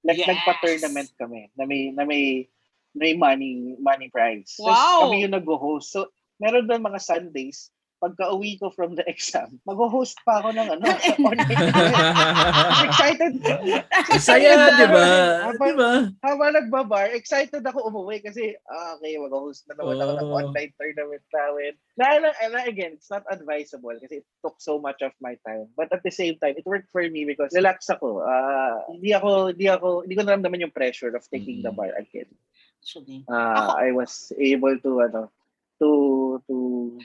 Speaker 3: like
Speaker 2: Yes.
Speaker 3: nagpa-tournament kami na may na may may money money prize So,
Speaker 2: Wow.
Speaker 3: kami yung nag-host so meron doon mga Sundays pagka uwi ko from the exam mag-host pa ako ng ano online excited
Speaker 1: Saya, di ba?
Speaker 3: Habang-
Speaker 1: Di ba?
Speaker 3: habang nagbabar, excited ako umuwi kasi, ah, okay, mag-host na naman ako ng
Speaker 1: Oh.
Speaker 3: online tournament namin. Na, na, na, again, it's not advisable kasi it took so much of my time. But at the same time, it worked for me because relax ako. Ah, hindi ako, hindi ako, hindi ko naramdaman yung pressure of taking the
Speaker 1: Mm.
Speaker 3: bar again.
Speaker 2: Actually.
Speaker 3: Ah,
Speaker 2: Ako-
Speaker 3: I was able to, ano, to to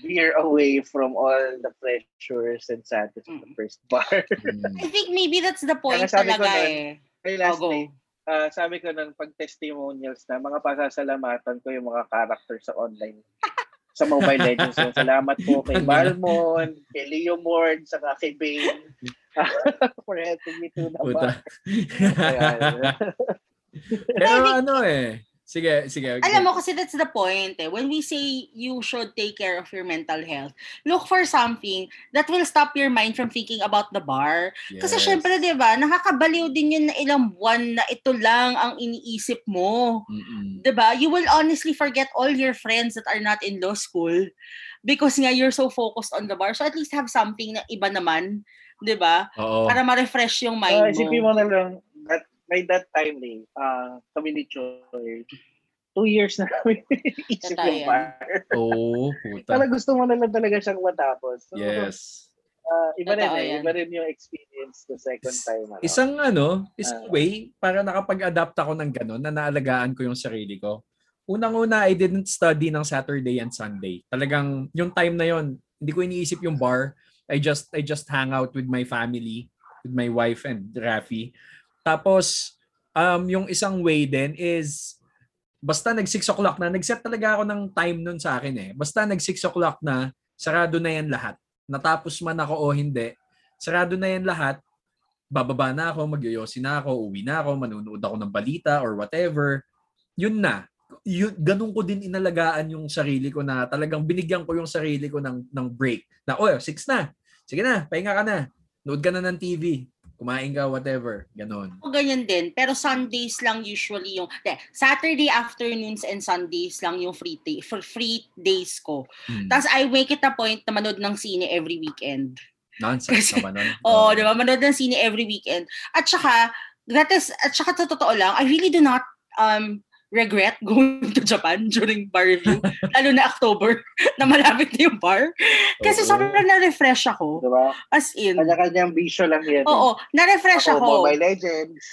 Speaker 3: veer away from all the pressures and sadness of the
Speaker 2: Mm.
Speaker 3: first bar.
Speaker 1: Mm.
Speaker 2: I think maybe that's the point
Speaker 3: Kaya sabi ko
Speaker 2: talaga
Speaker 3: nun,
Speaker 2: eh.
Speaker 3: Ay,
Speaker 2: Oh,
Speaker 3: last
Speaker 2: go.
Speaker 3: day, ah, sabi ko nun, pag testimonials na, mga pasasalamatan ko yung mga character sa online. sa Mobile Legends. So, salamat po kay Balmon, kay Leo Mord, saka kay Bane for helping me to the
Speaker 1: Puta. Pero ano eh. Sige, sige.
Speaker 2: Alam mo kasi that's the point eh. When we say you should take care of your mental health, look for something that will stop your mind from thinking about the bar. Kasi
Speaker 1: Yes.
Speaker 2: syempre 'di ba, nakakabaliw din yun na ilang buwan na ito lang ang iniisip mo.
Speaker 1: Mm-mm.
Speaker 2: 'Di ba? You will honestly forget all your friends that are not in law school because nga you're so focused on the bar. So at least have something na iba naman, 'di ba? Para ma-refresh yung mind
Speaker 3: isipin
Speaker 2: mo.
Speaker 3: mo na lang, by that time eh, ah, kami ni Choy, two years na kami isip yung bar.
Speaker 1: Oo, puta.
Speaker 3: Talaga gusto mo na lang talaga siyang matapos. So,
Speaker 1: Yes.
Speaker 3: ah, iba rin
Speaker 2: Totoo
Speaker 3: eh.
Speaker 2: yan.
Speaker 3: Iba rin yung experience the second time. Ano.
Speaker 1: Isang ano, isang
Speaker 3: Ah.
Speaker 1: way para nakapag-adapt ako ng ganun na naalagaan ko yung sarili ko. Unang-una, I didn't study ng Saturday and Sunday. Talagang yung time na yon, hindi ko iniisip yung bar. I just I just hang out with my family, with my wife and Rafi. Tapos um yung isang way din is basta nag 6 o'clock na, nag-set talaga ako ng time nun sa akin eh. Basta nag 6 o'clock na, sarado na yan lahat. Natapos man ako o hindi, sarado na yan lahat bababa na ako, magyoyosi na ako, uwi na ako, manunood ako ng balita or whatever. Yun na. Yun, ganun ko din inalagaan yung sarili ko na talagang binigyan ko yung sarili ko ng, ng break. Na, oh, six na. Sige na, pahinga ka na. Nood ka na ng TV. Kumain ka, whatever. Ganon.
Speaker 2: Ako ganyan din, pero Sundays lang usually yung de, Saturday afternoons and Sundays lang yung free day, for free days ko.
Speaker 1: Hmm.
Speaker 2: Tapos I make it a point na manood ng sine every weekend.
Speaker 1: Nonsense naman nun.
Speaker 2: Oo, di ba? Manood ng sine every weekend. At saka, that is, at saka sa totoo lang, I really do not um regret going to Japan during bar review. lalo na October, na malapit na yung bar. Kasi
Speaker 1: Oo.
Speaker 2: sobrang na-refresh ako.
Speaker 3: Diba?
Speaker 2: As in.
Speaker 3: Kanya-kanyang bisyo lang yan. eh.
Speaker 2: Oo, na-refresh
Speaker 3: Ako,
Speaker 2: ako.
Speaker 3: Mobile Legends.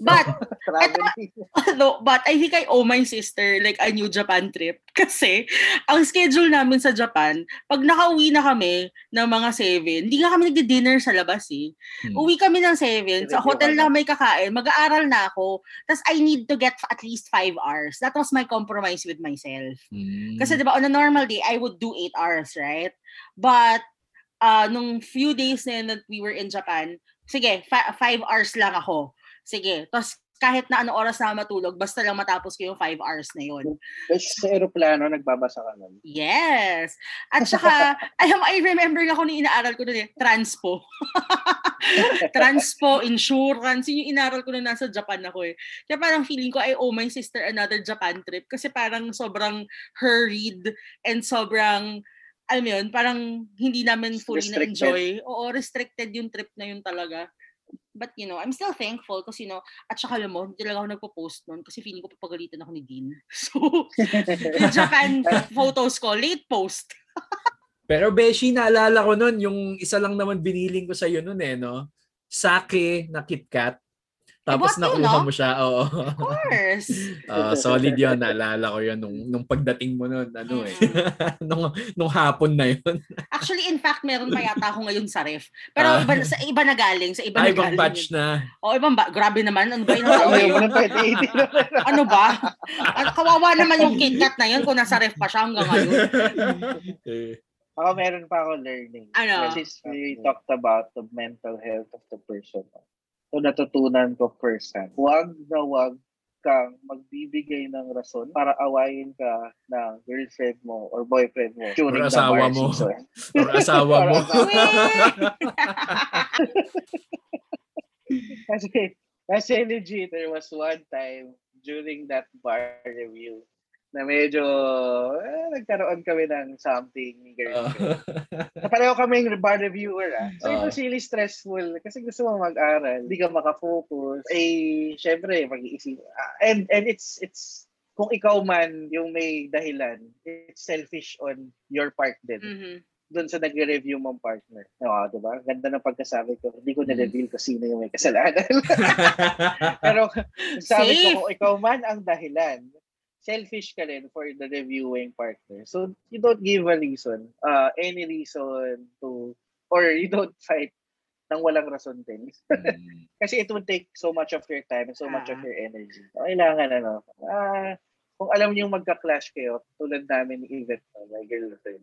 Speaker 2: But,
Speaker 3: Traveling.
Speaker 2: no, but I think I owe my sister like a new Japan trip. Kasi, ang schedule namin sa Japan, pag nakauwi na kami ng mga 7, hindi nga kami nagdi-dinner sa labas eh.
Speaker 1: Hmm.
Speaker 2: Uwi kami ng 7, sa hotel
Speaker 3: ka na.
Speaker 2: may kakain, mag-aaral na ako, tapos I need to get at least 5 hours. That was my compromise with myself.
Speaker 1: Hmm.
Speaker 2: Kasi 'di ba on a normal day I would do 8 hours, right? But uh nung few days na yun that we were in Japan, sige, 5 hours lang ako. Sige, tapos kahit na ano oras na matulog, basta lang matapos ko yung 5 hours na yun.
Speaker 3: Tapos sa aeroplano, nagbabasa ka nun.
Speaker 2: Yes. At saka, mo, I remember nga kung ano yung inaaral ko nun eh, transpo. transpo, insurance, yun yung inaaral ko nung nasa Japan ako eh. Kaya parang feeling ko, I owe my sister another Japan trip kasi parang sobrang hurried and sobrang, alam mo yun, parang hindi namin fully
Speaker 3: Restricted.
Speaker 2: na-enjoy. Oo, restricted yung trip na yun talaga. But you know, I'm still thankful kasi you know, at saka alam mo, hindi talaga ako nagpo-post nun kasi feeling ko papagalitan ako ni Dean. So, yung Japan photos ko, late post.
Speaker 1: Pero Beshi, naalala ko nun, yung isa lang naman biniling ko sa'yo nun eh, no? Sake na KitKat. Tapos
Speaker 2: you,
Speaker 1: nakuha
Speaker 2: no?
Speaker 1: mo siya, oo.
Speaker 2: Of course.
Speaker 1: Ah, solid yun, naalala ko yun nung, nung pagdating mo nun, ano eh. nung, nung hapon na yun.
Speaker 2: Actually, in fact, meron pa yata ako ngayon sa ref. Pero
Speaker 1: Ah.
Speaker 2: iba, sa iba na galing, sa iba
Speaker 1: Ay,
Speaker 2: na
Speaker 1: ibang
Speaker 2: galing.
Speaker 1: batch
Speaker 2: yun.
Speaker 1: na.
Speaker 2: O, ibang ba? Grabe naman. Ano ba yun?
Speaker 3: Ayaw mo ng 2018.
Speaker 2: ano ba? Ano, kawawa naman yung KitKat na yun kung nasa ref pa siya hanggang ngayon.
Speaker 1: Eh,
Speaker 3: Ako meron pa ako learning.
Speaker 2: Ano?
Speaker 3: Kasi we talked about the mental health of the person. So natutunan ko first hand. Huwag na huwag kang magbibigay ng rason para awayin ka ng girlfriend mo or boyfriend mo during
Speaker 1: Or
Speaker 3: the
Speaker 1: asawa
Speaker 3: bar
Speaker 1: mo.
Speaker 3: season.
Speaker 1: or asawa mo.
Speaker 3: Or! Kasi, kasi legit, there was one time during that bar review na medyo eh, nagkaroon kami ng something ni girlfriend.
Speaker 1: Ah.
Speaker 3: Pareho kaming bar reviewer ah. So it
Speaker 1: Oo.
Speaker 3: was really stressful kasi gusto mo mag-aral, hindi ka makafocus. Eh, syempre, mag-iisip. ah, And, and it's, it's, kung ikaw man yung may dahilan, it's selfish on your part din.
Speaker 2: Mhm.
Speaker 3: Doon sa nagre-review mong partner. Oo, diba? Ganda ng pagkasabi ko. Hindi ko
Speaker 1: Mm.
Speaker 3: na-reveal kung sino yung may kasalanan. Pero sabi
Speaker 2: Safe.
Speaker 3: ko, kung ikaw man ang dahilan, selfish ka rin for the reviewing partner. So, you don't give a reason, uh, any reason to, or you don't fight ng walang rason din.
Speaker 1: Mm.
Speaker 3: Kasi it would take so much of your time and so much of
Speaker 2: Ah.
Speaker 3: your energy. So, kailangan ano, ah, kung alam niyo magka-clash kayo, tulad namin ni Yvette, no, my girlfriend.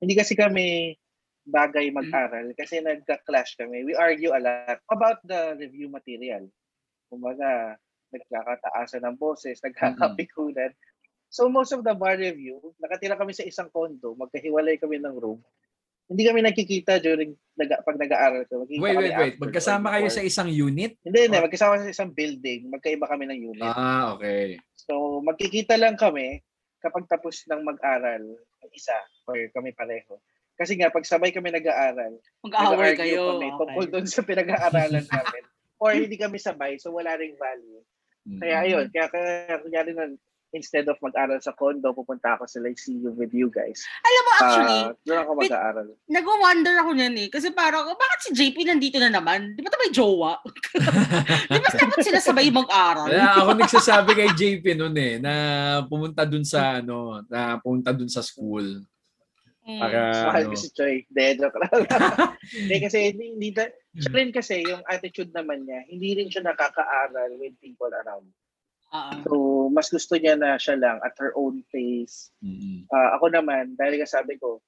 Speaker 3: Hindi kasi kami bagay mag-aral kasi nagka-clash kami. We argue a lot about the review material. Kumbaga, nagkakataasan ng boses, nagkakapikunan. So most of the bar review, nakatira kami sa isang condo, magkahiwalay kami ng room. Hindi kami nakikita during naga, pag nag-aaral ko.
Speaker 1: Wait, wait, wait.
Speaker 3: after
Speaker 1: Magkasama
Speaker 3: or
Speaker 1: kayo sa isang unit?
Speaker 3: Hindi, hindi. Magkasama sa isang building. Magkaiba kami ng unit.
Speaker 1: Ah, okay.
Speaker 3: So, magkikita lang kami kapag tapos ng mag-aral ang isa or kami pareho. Kasi nga, pag sabay kami nag-aaral, nag-argue
Speaker 2: kayo.
Speaker 3: kami
Speaker 2: Okay.
Speaker 3: tungkol doon sa pinag-aaralan namin. or hindi kami sabay, so wala ring value. Kaya
Speaker 1: Mm.
Speaker 3: ayun, kaya, kaya kunyari nun, instead of mag-aral sa condo, pupunta ako sa you with you guys.
Speaker 2: Alam mo, actually,
Speaker 3: Ah, doon ako mag-aaral.
Speaker 2: nag-wonder ako niyan eh. Kasi parang, oh, bakit si JP nandito na naman? Di ba ito may jowa? Di ba dapat sila sabay mag-aral?
Speaker 1: Kaya ako nagsasabi kay JP noon eh, na pumunta dun sa ano, na pumunta dun sa school.
Speaker 2: Mm.
Speaker 1: Para
Speaker 3: Mahal
Speaker 1: ano.
Speaker 3: ko si Choi. De, joke lang. Hindi kasi, hindi, hindi, siya rin kasi, yung attitude naman niya, hindi rin siya nakaka-aral with people around.
Speaker 2: Ah,
Speaker 3: So, mas gusto niya na siya lang at her own pace.
Speaker 1: Mm.
Speaker 3: Ah, ako naman, dahil nga sabi ko,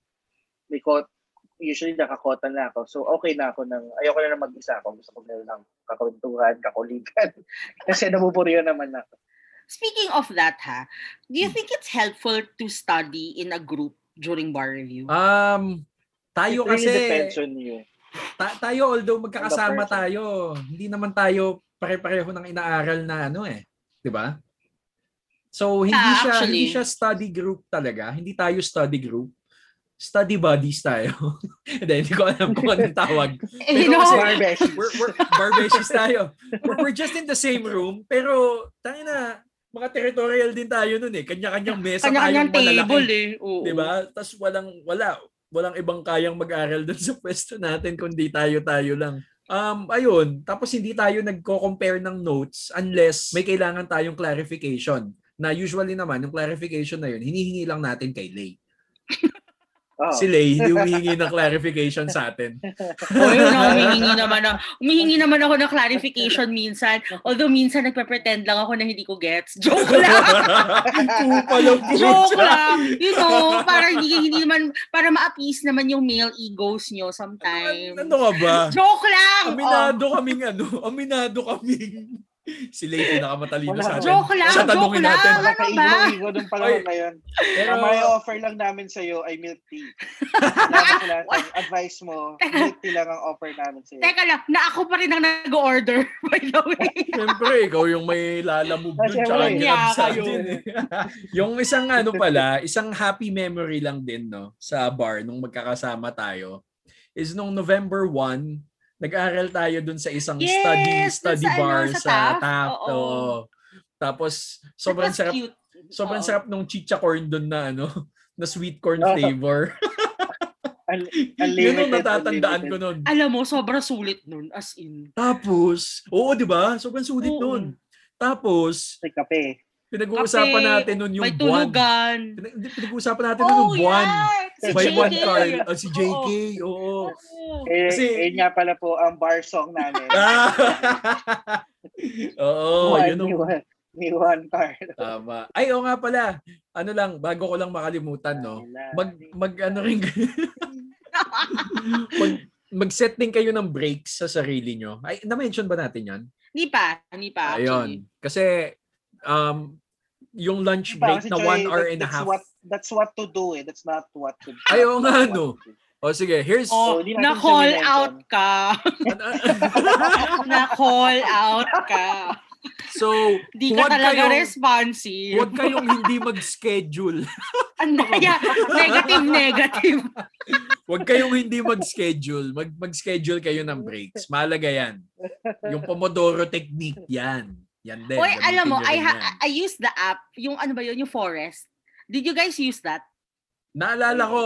Speaker 3: may kot, usually nakakota na ako. So, okay na ako ng, ayoko na na mag-isa ako. Gusto ko na lang kakwentuhan, kakuligan. Kasi nabuburiyo naman ako.
Speaker 2: Speaking of that, ha, do you think it's helpful to study in a group during bar review?
Speaker 1: Um, tayo
Speaker 3: It really
Speaker 1: kasi,
Speaker 3: depends on you.
Speaker 1: ta- tayo although magkakasama tayo, hindi naman tayo pare-pareho ng inaaral na ano eh, 'di ba? So hindi
Speaker 2: Ah,
Speaker 1: siya
Speaker 2: actually.
Speaker 1: hindi siya study group talaga, hindi tayo study group. Study buddies tayo. Hindi, hindi ko alam kung anong tawag.
Speaker 2: You
Speaker 1: Pero
Speaker 2: know,
Speaker 1: kasi-
Speaker 3: Barbesh.
Speaker 1: We're, we're barbeshies tayo. We're, we're just in the same room, pero tangin na, mga territorial din tayo nun eh. Kanya-kanyang mesa
Speaker 2: kanya-kanyang table eh. Oo.
Speaker 1: Di ba? Tapos walang, wala, walang ibang kayang mag-aral dun sa pwesto natin kundi tayo-tayo lang. Um, ayun, tapos hindi tayo nagko-compare ng notes unless may kailangan tayong clarification. Na usually naman, yung clarification na yun, hinihingi lang natin kay Lay.
Speaker 3: Oh.
Speaker 1: Si Lay, hindi humihingi ng clarification sa atin.
Speaker 2: O yun na, humihingi naman, na, humihingi naman ako ng clarification minsan. Although minsan nagpe-pretend lang ako na hindi ko gets. Joke lang! Joke lang! You know, para hindi, hindi naman, para ma-appease naman yung male egos nyo sometimes.
Speaker 1: Ano ka ba?
Speaker 2: Joke lang!
Speaker 1: Aminado kaming ano, aminado kaming si Lay pinakamatalino
Speaker 3: Wala.
Speaker 1: sa atin.
Speaker 2: Joke lang,
Speaker 1: Siya
Speaker 2: joke lang.
Speaker 1: natin.
Speaker 2: Ano ba?
Speaker 3: Nakaigo-igo nung panahon na yun.
Speaker 1: Pero,
Speaker 3: may offer lang namin sa'yo ay milk tea. Salamat sa lahat ng advice mo. Milk tea lang ang offer namin sa'yo.
Speaker 2: Teka lang, na ako pa rin ang nag-order, by the way.
Speaker 1: Siyempre, ikaw yung may lalamove dun
Speaker 3: Kasi
Speaker 1: tsaka
Speaker 2: niya
Speaker 1: sa atin. eh. yung isang ano pala, isang happy memory lang din no sa bar nung magkakasama tayo is nung November 1, nag-aral tayo dun sa isang
Speaker 2: Yes,
Speaker 1: study study
Speaker 2: sa ano,
Speaker 1: bar
Speaker 2: sa
Speaker 1: sa
Speaker 2: Taft.
Speaker 1: Taft.
Speaker 2: Oo.
Speaker 1: oo. Tapos sobrang sarap
Speaker 2: cute.
Speaker 1: sobrang
Speaker 2: Oo.
Speaker 1: sarap nung chicha corn dun na ano na sweet corn
Speaker 3: Oo.
Speaker 1: flavor.
Speaker 3: Un-
Speaker 1: Yun ang natatandaan
Speaker 3: unlimited.
Speaker 1: ko nun.
Speaker 2: Alam mo, sobrang sulit nun, as in.
Speaker 1: Tapos, oo 'di ba? Sobrang sulit
Speaker 2: Oo.
Speaker 1: nun. Tapos,
Speaker 3: May kape.
Speaker 1: Pinag-uusapan
Speaker 2: Kape,
Speaker 1: natin nun yung
Speaker 2: May
Speaker 1: buwan.
Speaker 2: tulugan.
Speaker 1: Pinag- hindi, Pinag-uusapan natin nun yung buwan.
Speaker 2: yeah! Si
Speaker 1: By
Speaker 2: JK.
Speaker 1: one card. Oh, si JK. Oo.
Speaker 2: Oo.
Speaker 3: Eh,
Speaker 1: Kasi-
Speaker 3: eh nga pala po ang bar song namin.
Speaker 1: Oo,
Speaker 3: One,
Speaker 1: yun ang
Speaker 3: one, ni one card.
Speaker 1: tama. Ay, oo nga pala. Ano lang, bago ko lang makalimutan, no? Mag, mag ano rin, mag, mag-set din kayo ng breaks sa sarili nyo. Ay, na-mention ba natin yan?
Speaker 2: Hindi pa, hindi pa. actually.
Speaker 1: Ayun. Kasi, um, yung lunch
Speaker 3: Diba,
Speaker 1: break
Speaker 3: kasi
Speaker 1: na
Speaker 3: Joy,
Speaker 1: one hour
Speaker 3: that-
Speaker 1: and a
Speaker 3: that's
Speaker 1: half.
Speaker 3: What, that's what to do eh. That's not what to do.
Speaker 1: Ay, oo nga, no. O sige, here's...
Speaker 2: Oh,
Speaker 3: So, di natin
Speaker 2: na-call out ka. na-call out ka.
Speaker 1: so,
Speaker 2: Di ka
Speaker 1: huwag
Speaker 2: talaga
Speaker 1: kayong-
Speaker 2: responsive.
Speaker 1: Huwag kayong hindi mag-schedule.
Speaker 2: Ano, yeah, negative, negative.
Speaker 1: Huwag kayong hindi mag-schedule. Mag mag-schedule kayo ng breaks. Mahalaga yan. Yung Pomodoro technique yan. Yan din.
Speaker 2: Oy, alam mo, I, ha-. I used the app, yung ano ba yun, yung Forest. Did you guys use that?
Speaker 1: Naalala ko,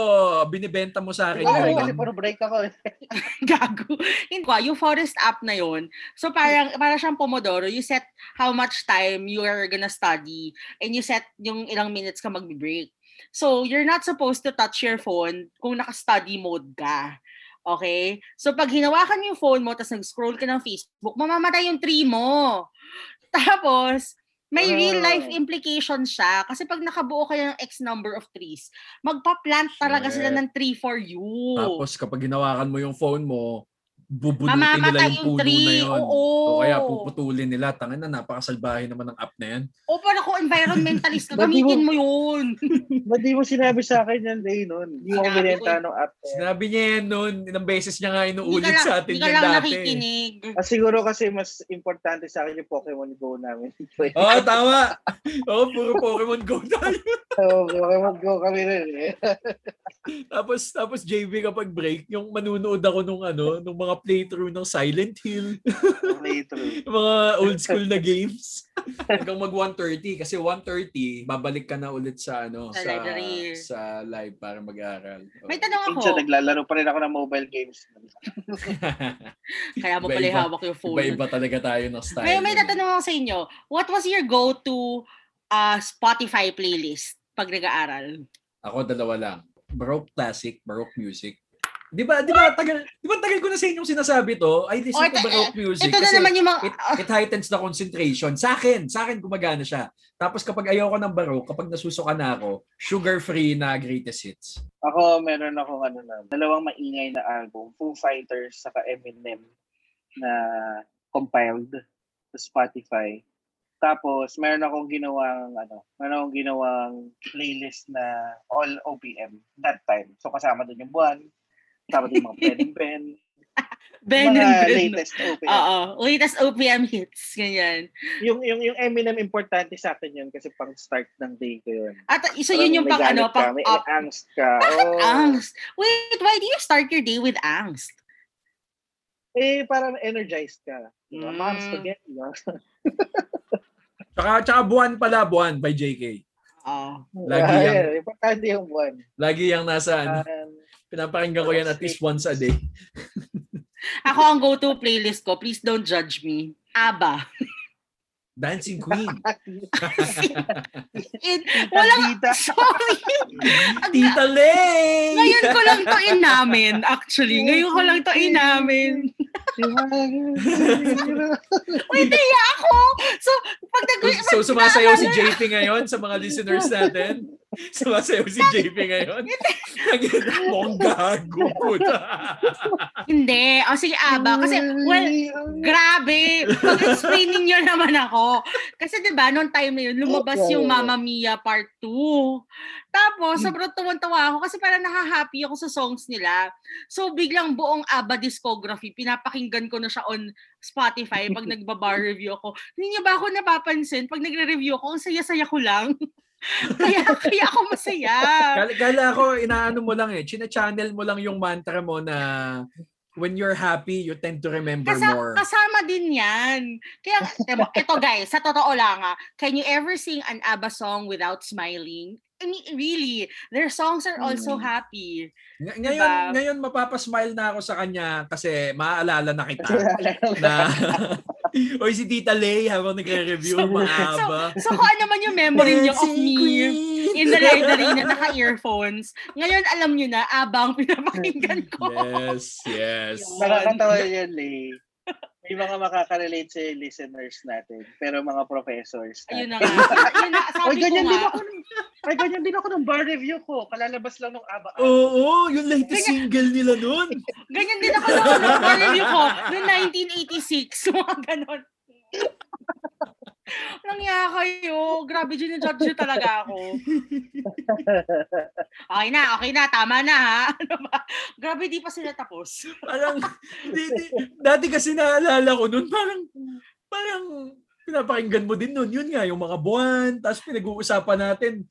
Speaker 1: binibenta mo sa akin
Speaker 3: Oo,
Speaker 1: yun.
Speaker 3: kasi puro break ako. eh.
Speaker 2: Gago. Hindi ko, yung Forest app na yun. So parang, para siyang Pomodoro, you set how much time you are gonna study and you set yung ilang minutes ka mag-break. So you're not supposed to touch your phone kung naka-study mode ka. Okay? So pag hinawakan mo yung phone mo tapos nag-scroll ka ng Facebook, mamamatay yung tree mo. Tapos, may real life
Speaker 3: Oh.
Speaker 2: implication siya kasi pag nakabuo kayo ng X number of trees, magpa-plant talaga sila
Speaker 1: Shit.
Speaker 2: ng tree for you.
Speaker 1: Tapos kapag ginawakan mo yung phone mo, bubunutin
Speaker 2: Mamamatay
Speaker 1: nila yung puno
Speaker 2: tree.
Speaker 1: na yun.
Speaker 2: Oo.
Speaker 1: O kaya puputulin nila. Tangan na, napakasalbahe naman ng app na yan.
Speaker 2: O para ko environmentalist ka, gamitin mo yun.
Speaker 3: Ba't di mo sinabi sa akin yan day nun? Hindi mo binenta nung app. na yan.
Speaker 1: Sinabi niya yan noon, ilang beses niya nga inuulit
Speaker 2: lang,
Speaker 1: sa atin
Speaker 2: hindi ka
Speaker 1: yan
Speaker 2: lang
Speaker 1: dati.
Speaker 2: nakikinig.
Speaker 3: Ah, siguro kasi mas importante sa akin yung Pokemon Go namin.
Speaker 1: Oo, oh, tama. Oo, oh, puro Pokemon Go tayo.
Speaker 3: so, Pokemon Go kami rin eh.
Speaker 1: Tapos tapos JB kapag break, yung manunood ako nung ano, nung mga playthrough ng Silent Hill,
Speaker 3: Playthrough.
Speaker 1: mga old school na games. Hanggang mag 1:30 kasi 1:30 babalik ka na ulit sa ano
Speaker 2: Sa
Speaker 1: sa
Speaker 2: library.
Speaker 1: sa live para mag-aral. Oo.
Speaker 2: May tanong ako,
Speaker 3: Minsan naglalaro pa rin ako ng mobile games.
Speaker 2: kaya mo pala hawak yung phone.
Speaker 1: Iba-iba talaga tayo ng style.
Speaker 2: May, may tatanong ako sa inyo, what was your go-to uh, Spotify playlist pag nag-aaral?
Speaker 1: Ako dalawa lang. Baroque classic, baroque music. 'Di ba? 'Di ba tagal 'di ba tagal ko na sa inyong sinasabi to? I listen
Speaker 2: Oh,
Speaker 1: to baroque music
Speaker 2: Ito na
Speaker 1: kasi
Speaker 2: naman yung mga...
Speaker 1: it, it heightens the concentration. Sa akin, sa akin gumagana siya. Tapos kapag ayaw ko ng baroque, kapag nasusuka na ako, sugar-free na greatest hits.
Speaker 3: Ako, meron akong ano na, dalawang maingay na album, Foo Fighters saka Eminem na compiled sa Spotify. Tapos, meron akong ginawang, ano, meron akong ginawang playlist na all OPM that time. So, kasama doon yung buwan, doon yung mga pen and pen,
Speaker 2: Ben
Speaker 3: mga
Speaker 2: and Ben.
Speaker 3: latest OPM.
Speaker 2: Oo, latest OPM hits, ganyan.
Speaker 3: Yung, yung, yung Eminem, importante sa akin yun kasi pang start ng day ko yun.
Speaker 2: At so yun yung
Speaker 3: Parang
Speaker 2: pang ano,
Speaker 3: galit ka,
Speaker 2: pang
Speaker 3: may
Speaker 2: up.
Speaker 3: angst ka.
Speaker 2: Bakit
Speaker 3: Oo.
Speaker 2: angst? Wait, why do you start your day with angst?
Speaker 3: Eh, parang energized ka. Diba?
Speaker 2: Mm.
Speaker 3: Moms again. Diba?
Speaker 1: Tsaka, tsaka buwan pala, buwan by JK.
Speaker 2: Oh.
Speaker 1: Lagi yan.
Speaker 3: yeah, Importante yung buwan.
Speaker 1: Lagi yung nasa, ano,
Speaker 3: Um,
Speaker 1: pinapakinggan ko yan at least once a day.
Speaker 2: Ako ang go-to playlist ko. Please don't judge me. ABBA.
Speaker 1: Dancing Queen.
Speaker 2: It, walang,
Speaker 3: Tita.
Speaker 2: sorry.
Speaker 1: Tita Lay!
Speaker 2: Ngayon ko lang to inamin, actually. Ngayon ko lang to inamin. Wait, naiya ako. So, pag nag
Speaker 1: So sumasayaw si JP ngayon sa mga listeners natin. Sumasayaw si JP ngayon. Mukhang gago. puta.
Speaker 2: Hindi. O sige, Aba. Kasi, well, grabe. Pag-explain ninyo naman ako. Kasi 'di ba noong time na yun, lumabas
Speaker 3: Okay.
Speaker 2: yung Mamma Mia Part 2. Tapos, sobrang tuwan-tawa ako kasi parang nakahappy ako sa songs nila. So, biglang buong ABBA discography, pinapakinggan ko na siya on Spotify pag nagbabar review ako. Hindi niyo ba ako napapansin? Pag nagre-review ako, ang saya-saya ko lang. Kaya, kaya ako masaya.
Speaker 1: Kala, kala ko, inaano mo lang eh. China-channel mo lang yung mantra mo na when you're happy, you tend to remember
Speaker 2: Kasa-
Speaker 1: more.
Speaker 2: kasama din yan. Kaya, temo, ito guys, sa totoo lang ah, can you ever sing an ABBA song without smiling? I mean, really, their songs are also
Speaker 3: Mm.
Speaker 2: happy.
Speaker 1: Ng- ngayon,
Speaker 2: Diba?
Speaker 1: ngayon mapapasmile na ako sa kanya kasi maaalala na kita na Oy si Tita Lay habang nagre-review
Speaker 2: So-
Speaker 1: maaba.
Speaker 2: So kung ano man yung memory niyo of me
Speaker 1: Queen.
Speaker 2: in the library na naka-earphones, ngayon alam niyo na, abang pinapakinggan ko.
Speaker 1: Yes, yes.
Speaker 3: Nakakatawa yan, Lay. May mga makaka-relate sa listeners natin, pero mga professors.
Speaker 2: Ayun na
Speaker 3: natin.
Speaker 2: nga. Ayun na,
Speaker 3: Ay,
Speaker 2: sabi ko
Speaker 3: ganyan din
Speaker 2: nga.
Speaker 3: ako. nung- Ay, ganyan din ako ng bar review ko. Kalalabas lang nung aba.
Speaker 1: Oo, yung latest single nila nun.
Speaker 2: Ganyan din ako nung ano, review ko noong 1986. Mga ganon. Nangya kayo. Grabe, ginajudge talaga ako. Okay na, okay na. Tama na ha. Ano ba? Grabe, di pa sila tapos.
Speaker 1: Parang, di, di, dati kasi naalala ko nun, parang, parang, pinapakinggan mo din nun. Yun nga, yung mga buwan, tapos pinag-uusapan natin.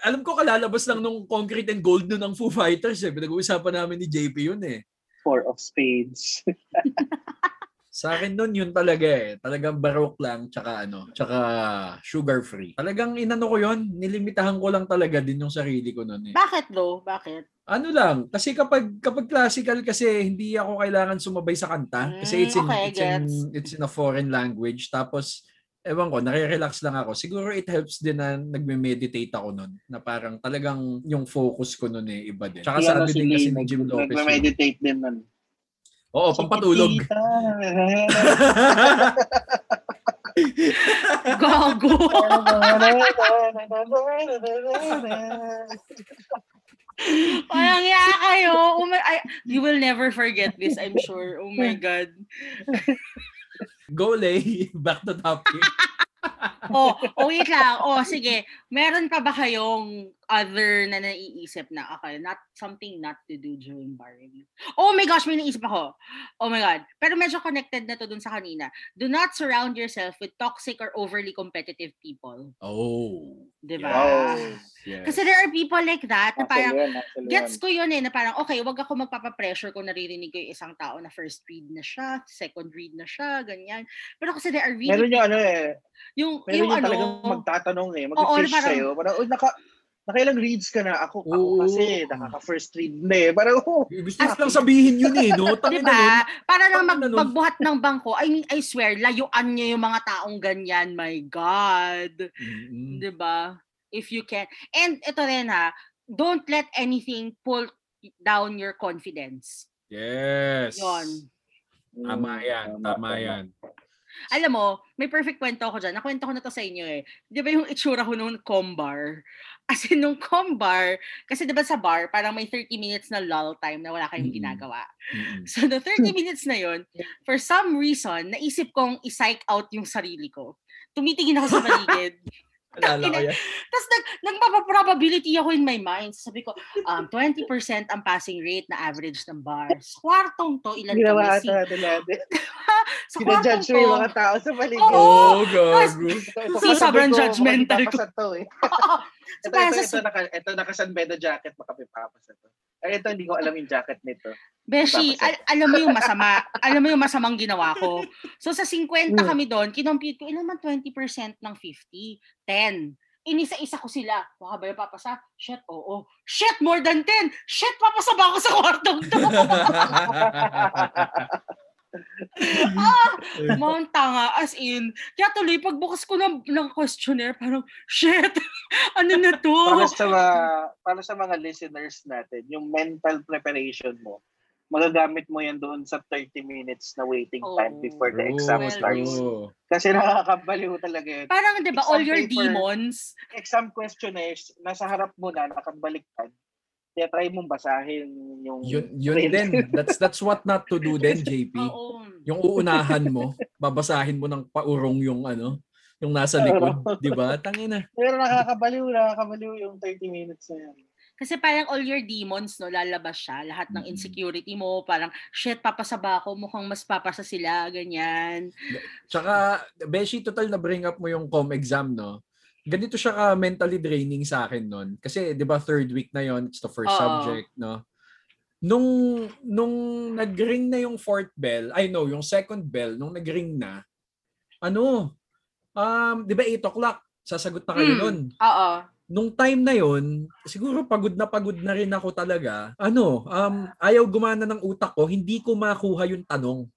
Speaker 1: Alam ko kalalabas lang nung Concrete and Gold nun ng Foo Fighters eh. Pinag-uusapan namin ni JP yun eh.
Speaker 3: Four of spades.
Speaker 1: Sa akin nun, yun talaga eh. Talagang baroque lang, tsaka ano, tsaka sugar free. Talagang inano ko yun, nilimitahan ko lang talaga din yung sarili ko nun eh.
Speaker 2: Bakit do? Bakit?
Speaker 1: Ano lang, kasi kapag kapag classical kasi hindi ako kailangan sumabay sa kanta kasi it's in
Speaker 2: okay,
Speaker 1: it's in it's in a foreign language tapos ewan ko, nare-relax lang ako. Siguro it helps din na nagme-meditate ako nun na parang talagang yung focus ko nun eh iba din. Tsaka
Speaker 3: Yung
Speaker 1: sabi
Speaker 3: ano, si
Speaker 1: din kasi ni Jim Lopez.
Speaker 3: Nagme-meditate din nun.
Speaker 1: Oo, pampatulog.
Speaker 2: Gago. Parang ya kayo. Oh my, I, you will never forget this, I'm sure. Oh my God.
Speaker 1: Go Lay, back to topic.
Speaker 2: Oh, oh, wait lang. Oh, sige. Meron pa ba kayong other na naiisip na, okay, not something not to do during bar review? Oh my gosh, may naisip ako. Oh my God. Pero medyo connected na to dun sa kanina. Do not surround yourself with toxic or overly competitive people.
Speaker 1: Oh.
Speaker 2: Di ba?
Speaker 3: Oh.
Speaker 1: Yes.
Speaker 2: Kasi there are people like that na parang,
Speaker 3: yun,
Speaker 2: Gets ko yun eh, na parang, okay, wag ako magpapapressure kung naririnig ko yung isang tao na first read na siya, second read na siya, ganyan. Pero kasi there are
Speaker 3: yun. Meron
Speaker 2: really,
Speaker 3: yung ano eh.
Speaker 2: yung,
Speaker 3: Meron
Speaker 2: yung
Speaker 3: yung,
Speaker 2: ano,
Speaker 3: talagang magtatanong eh. Mag-fish
Speaker 2: parang-
Speaker 3: sa'yo. Parang, oh, naka, nakailang reads ka na. Ako, ako
Speaker 1: Oo.
Speaker 3: kasi, nakaka-first read na eh. Parang, oh,
Speaker 1: Gusto ko lang sabihin yun eh, no? Tangin na nun.
Speaker 2: ba? Para lang mag, magbuhat ng bangko, I mean, I swear, layuan niyo yung mga taong ganyan, my God.
Speaker 1: Mm-mm.
Speaker 2: Di ba? If you can. And ito rin ha, don't let anything pull down your confidence.
Speaker 1: Yes.
Speaker 2: Yon.
Speaker 1: Tama yan, tama yan.
Speaker 2: Alam mo, may perfect kwento ako dyan. Nakwento ko na to sa inyo eh. Di ba yung itsura ko nung combar? As in, nung combar, kasi di ba sa bar, parang may 30 minutes na lull time na wala kayong ginagawa.
Speaker 1: Mm-mm.
Speaker 2: So, the 30 minutes na yun, for some reason, naisip kong i-psych out yung sarili ko. Tumitingin ako sa paligid.
Speaker 1: Alala ko yan.
Speaker 2: Tapos nag, nagpapa-probability ako in my mind. Sabi ko, um, 20% ang passing rate na average ng bars. Kwartong to, ilan
Speaker 3: Ginawa
Speaker 2: kami? Si,
Speaker 3: ata nila.
Speaker 2: sa kwartong
Speaker 3: Sinajudge mo yung
Speaker 2: to,
Speaker 3: mga tao sa paligid.
Speaker 2: Oo.
Speaker 1: Oh, gago.
Speaker 2: Si sobrang judgmental ko.
Speaker 3: To eh. Ito, ito,
Speaker 2: sa
Speaker 3: ito, naka, ito, naka-San Beda jacket, makapipapasa to. Ay, ito, hindi ko alam yung jacket nito.
Speaker 2: Beshi, al- alam mo yung masama, alam mo yung masamang ginawa ko. So sa 50
Speaker 3: Hmm.
Speaker 2: kami doon, kinompute ko, ilan man 20% ng 50? 10. Inisa-isa ko sila. Baka ba yung papasa? Shit, oo. Shit, more than 10! Shit, papasa ba ako sa kwartong to? ah, Mount tanga, as in. Kaya tuloy, pagbukas ko ng, ng questionnaire, parang, shit, ano na to?
Speaker 3: para sa mga, para sa mga listeners natin, yung mental preparation mo, magagamit mo yan doon sa 30 minutes na waiting time
Speaker 2: Oh.
Speaker 3: before the exam
Speaker 2: Well,
Speaker 3: starts.
Speaker 1: true.
Speaker 3: Kasi nakakabaliw talaga yun.
Speaker 2: Parang, di ba, all your
Speaker 3: paper.
Speaker 2: demons,
Speaker 3: Exam questionnaires, nasa harap mo na, nakabaliktad. Kaya try mong basahin yung...
Speaker 1: Yun, yun din. That's that's what not to do din, JP.
Speaker 2: oo.
Speaker 1: Yung uunahan mo, babasahin mo ng paurong yung ano, yung nasa likod, 'di ba? Tangina.
Speaker 3: Pero nakakabaliw, nakakabaliw yung 30 minutes na yan.
Speaker 2: Kasi parang all your demons, no, lalabas siya. Lahat ng insecurity mo, parang, shit, papasaba ako, mukhang mas papasa sila, ganyan.
Speaker 1: Tsaka, Beshi, total na bring up mo yung com exam, no? Ganito siya ka mentally draining sa akin nun. Kasi, di ba, third week na yon it's the first
Speaker 2: Oo.
Speaker 1: subject, no? Nung, nung nag-ring na yung fourth bell, I know, yung second bell, nung nag-ring na, ano, um, di ba 8 o'clock, sasagot na kayo
Speaker 2: Mm.
Speaker 1: nun.
Speaker 2: Oo.
Speaker 1: nung time na yon, siguro pagod na pagod na rin ako talaga. Ano, um, ayaw gumana ng utak ko, hindi ko makuha yung tanong.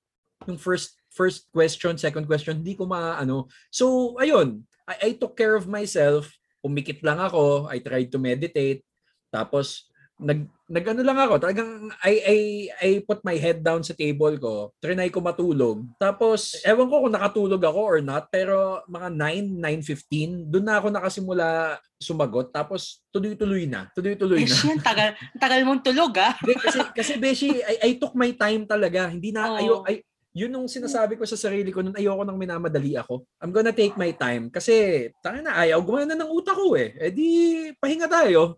Speaker 1: Yung first first question, second question, hindi ko maano. So, ayun, I, I took care of myself. Umikit lang ako, I tried to meditate. Tapos nag nagano lang ako, talagang I I I put my head down sa table ko. Trinay ko matulog. Tapos ewan ko kung nakatulog ako or not, pero mga 9, 9:15, doon na ako nakasimula sumagot. Tapos tuloy-tuloy na. Tuloy-tuloy na.
Speaker 2: siya, tagal, tagal mong tulog, ah.
Speaker 1: Kasi kasi Beshi, I, I took my time talaga. Hindi na
Speaker 2: Oo.
Speaker 1: ayo ay yun yung sinasabi ko sa sarili ko nun ayoko nang minamadali ako. I'm gonna take my time kasi tanga na ayaw gumana ng utak ko eh. Eh di pahinga tayo.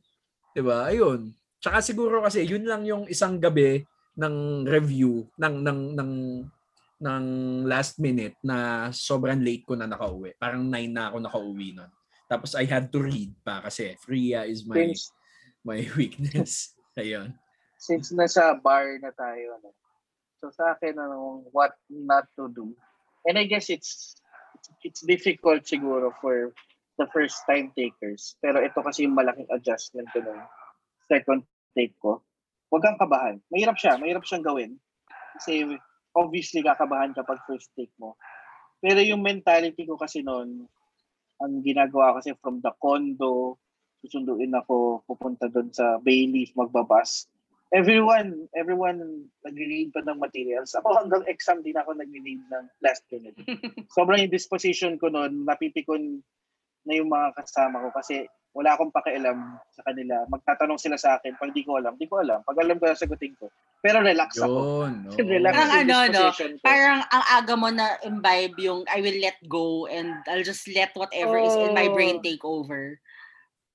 Speaker 1: 'Di ba? Ayun. Tsaka siguro kasi yun lang yung isang gabi ng review ng ng ng ng last minute na sobrang late ko na nakauwi. Parang 9 na ako nakauwi nun. Tapos I had to read pa kasi Freya is my
Speaker 3: Since,
Speaker 1: my weakness. Ayun.
Speaker 3: since nasa bar na tayo, ano, so sa akin, ano, what not to do. And I guess it's it's difficult siguro for the first time takers. Pero ito kasi yung malaking adjustment ko nung second take ko. Huwag kang kabahan. Mahirap siya. Mahirap siyang gawin. Kasi obviously kakabahan kapag first take mo. Pero yung mentality ko kasi noon, ang ginagawa kasi from the condo, susunduin ako, pupunta doon sa Bailey, magbabas. Everyone, everyone nag-read pa ng materials. Ako hanggang exam din ako nag-read ng last minute. Sobrang yung disposition ko noon, napipikon na yung mga kasama ko kasi wala akong pakialam sa kanila. Magtatanong sila sa akin, pag di ko alam, di ko alam. Pag alam ko, sagutin ko. Pero relax ako.
Speaker 1: Yun. oo.
Speaker 3: relax
Speaker 2: Parang ano, no?
Speaker 3: ko.
Speaker 2: Parang ang aga mo na imbibe yung I will let go and I'll just let whatever is in my brain
Speaker 3: Oh.
Speaker 2: take over.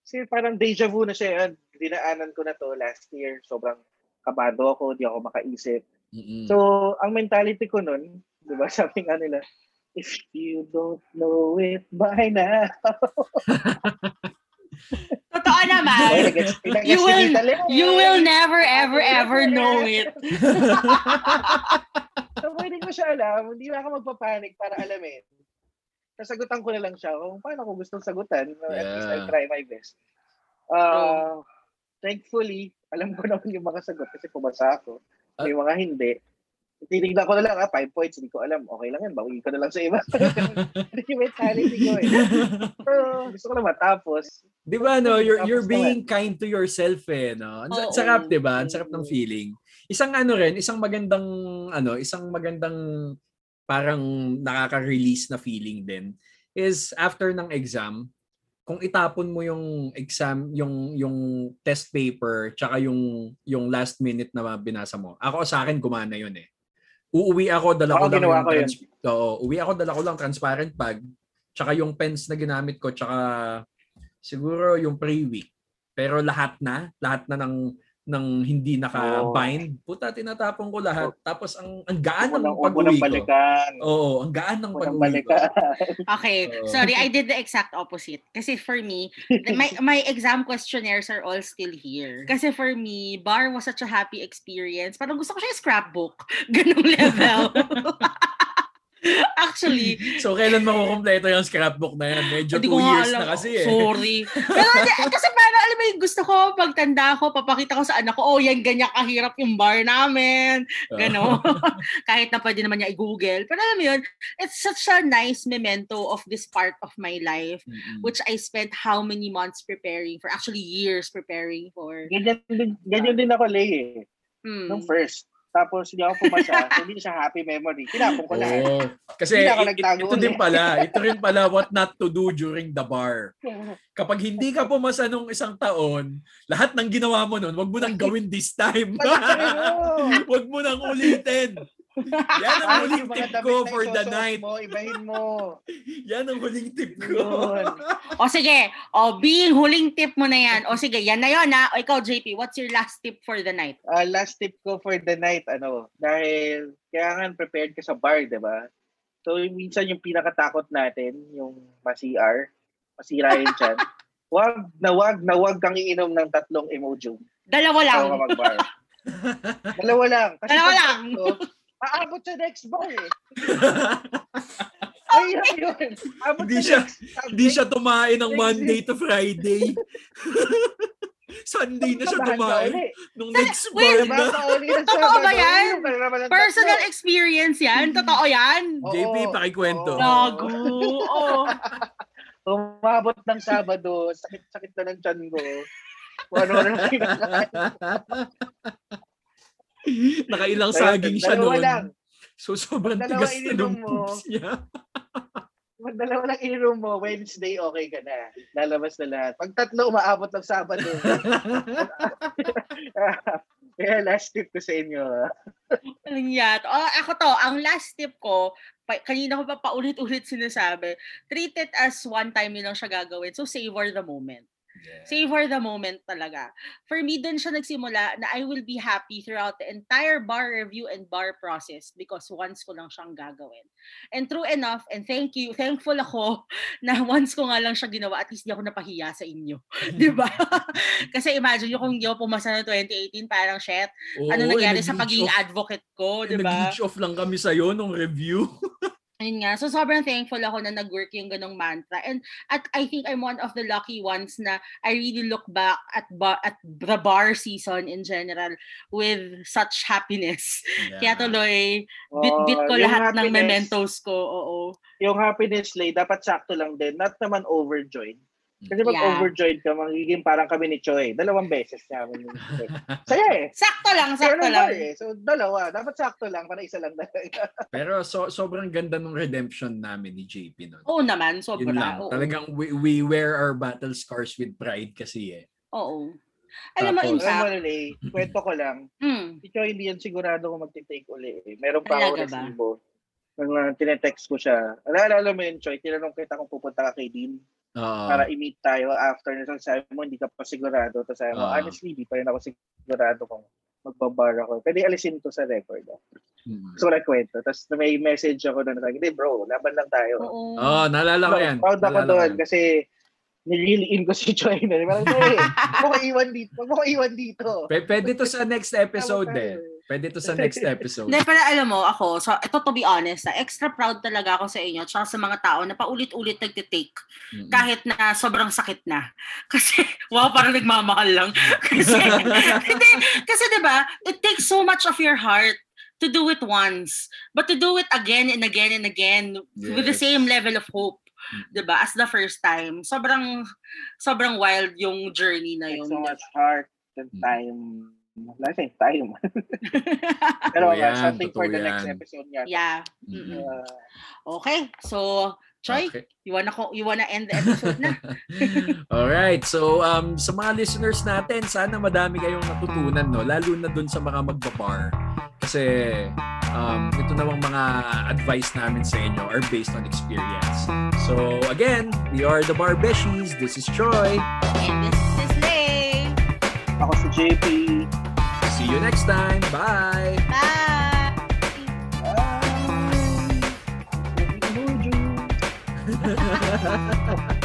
Speaker 3: Kasi parang deja vu na siya. Dinaanan ko na to last year. Sobrang kabado ako, di ako makaisip.
Speaker 1: Mm-mm.
Speaker 3: So, ang mentality ko nun, di ba, sabi nga nila, if you don't know it by now.
Speaker 2: Totoo
Speaker 3: Ay,
Speaker 2: naman. You will-. You will never, ever, ever know it.
Speaker 3: so, pwede ko siya alam. Hindi na ako magpapanik para alamin. Sasagutan ko na lang siya kung paano ko gustong sagutan. At least
Speaker 1: Yeah.
Speaker 3: I'll try my best. Uh, thankfully, alam ko naman yung mga sagot kasi pumasa ako. May mga hindi. Tinignan ko na lang, ah, five points, hindi ko alam. Okay lang yan, bawiin ko na lang sa iba. Hindi yung mentality ko eh. Pero gusto ko na matapos.
Speaker 1: Di ba, no? You're, you're being kind to yourself, eh, no? Ang
Speaker 2: Oo.
Speaker 1: sarap, di ba? Ang sarap ng feeling. Isang ano rin, isang magandang, ano, isang magandang parang nakaka-release na feeling din is after ng exam, kung itapon mo yung exam, yung yung test paper, tsaka yung yung last minute na binasa mo. Ako sa akin gumana yun eh. Uuwi ako, dala ko lang yung
Speaker 3: ko yun.
Speaker 1: trans- Oo, uwi ako, dala ko lang transparent bag, tsaka yung pens na ginamit ko, tsaka siguro yung pre-week. Pero lahat na, lahat na ng ng hindi naka-bind, puta tinatapon ko lahat. Tapos ang ang gaan ng pag-uwi
Speaker 3: ng
Speaker 1: ko.
Speaker 3: balikan.
Speaker 1: Oo, ang gaan ng pag-uwi ko.
Speaker 2: Okay,
Speaker 1: Oo.
Speaker 2: sorry, I did the exact opposite. Kasi for me, my my exam questionnaires are all still here. Kasi for me, bar was such a happy experience. Parang gusto ko siya yung scrapbook. Ganong level. Actually,
Speaker 1: So, kailan makukompleto yung scrapbook na yan? Medyo two years
Speaker 2: alam.
Speaker 1: na kasi eh.
Speaker 2: Sorry. Pero hindi, kasi parang alam mo yung gusto ko, pagtanda ko, papakita ko sa anak ko, oh, yan, ganyan kahirap yung bar namin. Gano. Kahit na pwede naman niya i-google. Pero alam mo yun, it's such a nice memento of this part of my life,
Speaker 1: Mm-mm.
Speaker 2: which I spent how many months preparing for, actually years preparing for.
Speaker 3: Ganyan din, ganyan din ako, Lay, eh.
Speaker 2: Hmm.
Speaker 3: Nung first. Tapos hindi ako pumasa. so, hindi siya happy memory. Tinapon ko lahat.
Speaker 1: Oo. Kasi
Speaker 3: Hindi ako
Speaker 1: i-
Speaker 3: nagtago
Speaker 1: ito din pala, ito rin pala what not to do during the bar. Kapag hindi ka pumasa nung isang taon, lahat ng ginawa mo nun, wag mo nang gawin this time. Wag mo nang ulitin. Yan ang huling
Speaker 3: yung mga
Speaker 1: tip ko for the night.
Speaker 3: Mo, ibahin mo.
Speaker 1: Yan ang huling tip ko.
Speaker 2: O sige, o being huling tip mo na yan. O sige, yan na yun ha. O ikaw, JP, what's your last tip for the night?
Speaker 3: Ah, last tip ko for the night, ano, dahil kailangan prepared ka sa bar, di ba? So, minsan yung pinakatakot natin, yung ma-CR, masira yung chan. Wag na wag na wag kang iinom ng tatlong emojum
Speaker 2: Dalawa lang.
Speaker 3: mag-bar. Dalawa lang. Kasi
Speaker 2: Dalawa lang.
Speaker 3: aabot sa next bar eh. Ay, yun. Abot
Speaker 1: Hindi siya- Hindi siya tumain ng Monday to Friday. Sunday na siya tumain nung next bar na.
Speaker 2: Totoo ba yan? Personal experience yan? Totoo yan?
Speaker 1: JP, pakikwento.
Speaker 3: Oo.
Speaker 2: Gago. Oo.
Speaker 3: Umabot ng Sabado, sakit-sakit na ng tiyan ko. Ano na kinakain.
Speaker 1: Nakailang saging siya noon.
Speaker 3: lang.
Speaker 1: So sobrang tigas na
Speaker 3: ininom
Speaker 1: ng
Speaker 3: mo.
Speaker 1: poops niya.
Speaker 3: Pag dalawa lang inom mo, Wednesday, okay ka na. Lalabas na lahat. Pag tatlo, umaabot ng Sabado. Kaya last tip ko sa inyo. ah.
Speaker 2: Anong yan? Oh, ako to, ang last tip ko, pa, kanina ko pa paulit-ulit sinasabi, treat it as one time yun lang siya gagawin. So, savor the moment. Savor the moment talaga. For me, dun siya nagsimula na I will be happy throughout the entire bar review and bar process because once ko lang siyang gagawin. And true enough, and thank you, thankful ako na once ko nga lang siya ginawa, at least di ako napahiya sa inyo. di ba? Kasi imagine nyo kung ako pumasa ng 2018, parang shit,
Speaker 1: Oo,
Speaker 2: ano nangyari sa pagiging
Speaker 1: off-
Speaker 2: advocate ko, di ba?
Speaker 1: Nag-leech off lang kami sa'yo nung review.
Speaker 2: Ayun nga. So, sobrang thankful ako na nag-work yung ganong mantra. And at I think I'm one of the lucky ones na I really look back at ba- at the bar season in general with such happiness. Kaya tuloy, bit-bit ko
Speaker 3: Oh, yung
Speaker 2: lahat ng mementos ko. Oo.
Speaker 3: Yung happiness lay, dapat sakto lang din. Not naman overjoyed. Kasi pag
Speaker 2: Yeah.
Speaker 3: overjoyed ka, magiging parang kami ni Choi. Dalawang beses namin Saya eh.
Speaker 2: Sakto lang, sakto
Speaker 3: lang.
Speaker 2: lang.
Speaker 3: Eh. So, dalawa. Dapat sakto lang. Para isa lang talaga.
Speaker 1: Pero so, sobrang ganda ng redemption namin ni JP nun.
Speaker 2: Oo naman,
Speaker 1: Yun
Speaker 2: sobra.
Speaker 1: lang.
Speaker 2: Oo.
Speaker 1: Talagang we, we wear our battle scars with pride kasi eh.
Speaker 2: Oo. Alam mo, in
Speaker 1: Tapos-
Speaker 3: Alam mo,
Speaker 2: fact,
Speaker 3: Lay, kwento ko lang.
Speaker 2: mm,
Speaker 3: Si Choi hindi yan sigurado kung magti-take uli. Eh. Meron pa ako resibo. Nung uh, tinetext ko siya. Alala mo yun, Choi, tinanong kita kung pupunta ka kay Dean
Speaker 1: Oo.
Speaker 3: para i-meet tayo after na sabi mo, hindi ka pa sigurado. Tapos sabi mo,
Speaker 1: Ah.
Speaker 3: honestly, di pa rin ako sigurado kung magbabar ako. Pwede alisin to sa record. Ah.
Speaker 1: Mm.
Speaker 3: So, wala kwento. Tapos may message ako na sabi, hindi bro, laban lang tayo.
Speaker 2: oo.
Speaker 1: Oh, naalala ko yan.
Speaker 3: Proud ako doon kasi nireel in ko si Choi na. Parang, hey, huwag mo ko iwan dito. Huwag mo ko iwan dito.
Speaker 1: P- pwede to sa next episode eh. Pwede to sa next episode.
Speaker 2: Hindi, pero alam mo, ako, so, ito to be honest, ah, extra proud talaga ako sa inyo tsaka sa mga tao na paulit-ulit nagtitake
Speaker 1: Mm-mm.
Speaker 2: kahit na sobrang sakit na. Kasi, wow, parang nagmamahal lang. Kasi, hindi, kasi di ba it takes so much of your heart to do it once, but to do it again and again and again with the
Speaker 1: Yes.
Speaker 2: same level of hope. 'di ba? As the first time. Sobrang sobrang wild yung journey na
Speaker 3: Takes
Speaker 2: yun.
Speaker 3: so much heart and time. Wala siyang time. Pero uh,
Speaker 1: yan,
Speaker 3: something for the next
Speaker 1: yan.
Speaker 3: episode niya.
Speaker 2: yeah.
Speaker 3: Uh,
Speaker 2: Okay. So, Choi,
Speaker 1: Okay.
Speaker 2: you wanna ko you wanna end the episode na?
Speaker 1: All right. So um sa mga listeners natin, sana madami kayong natutunan no, lalo na dun sa mga magbabar. Kasi um ito namang mga advice namin sa inyo are based on experience. So again, we are the Bar Beshies. This is Troy.
Speaker 2: And this is Lay.
Speaker 3: ako si JP.
Speaker 1: See you next time. Bye.
Speaker 2: Bye.
Speaker 3: Bye. Emoji.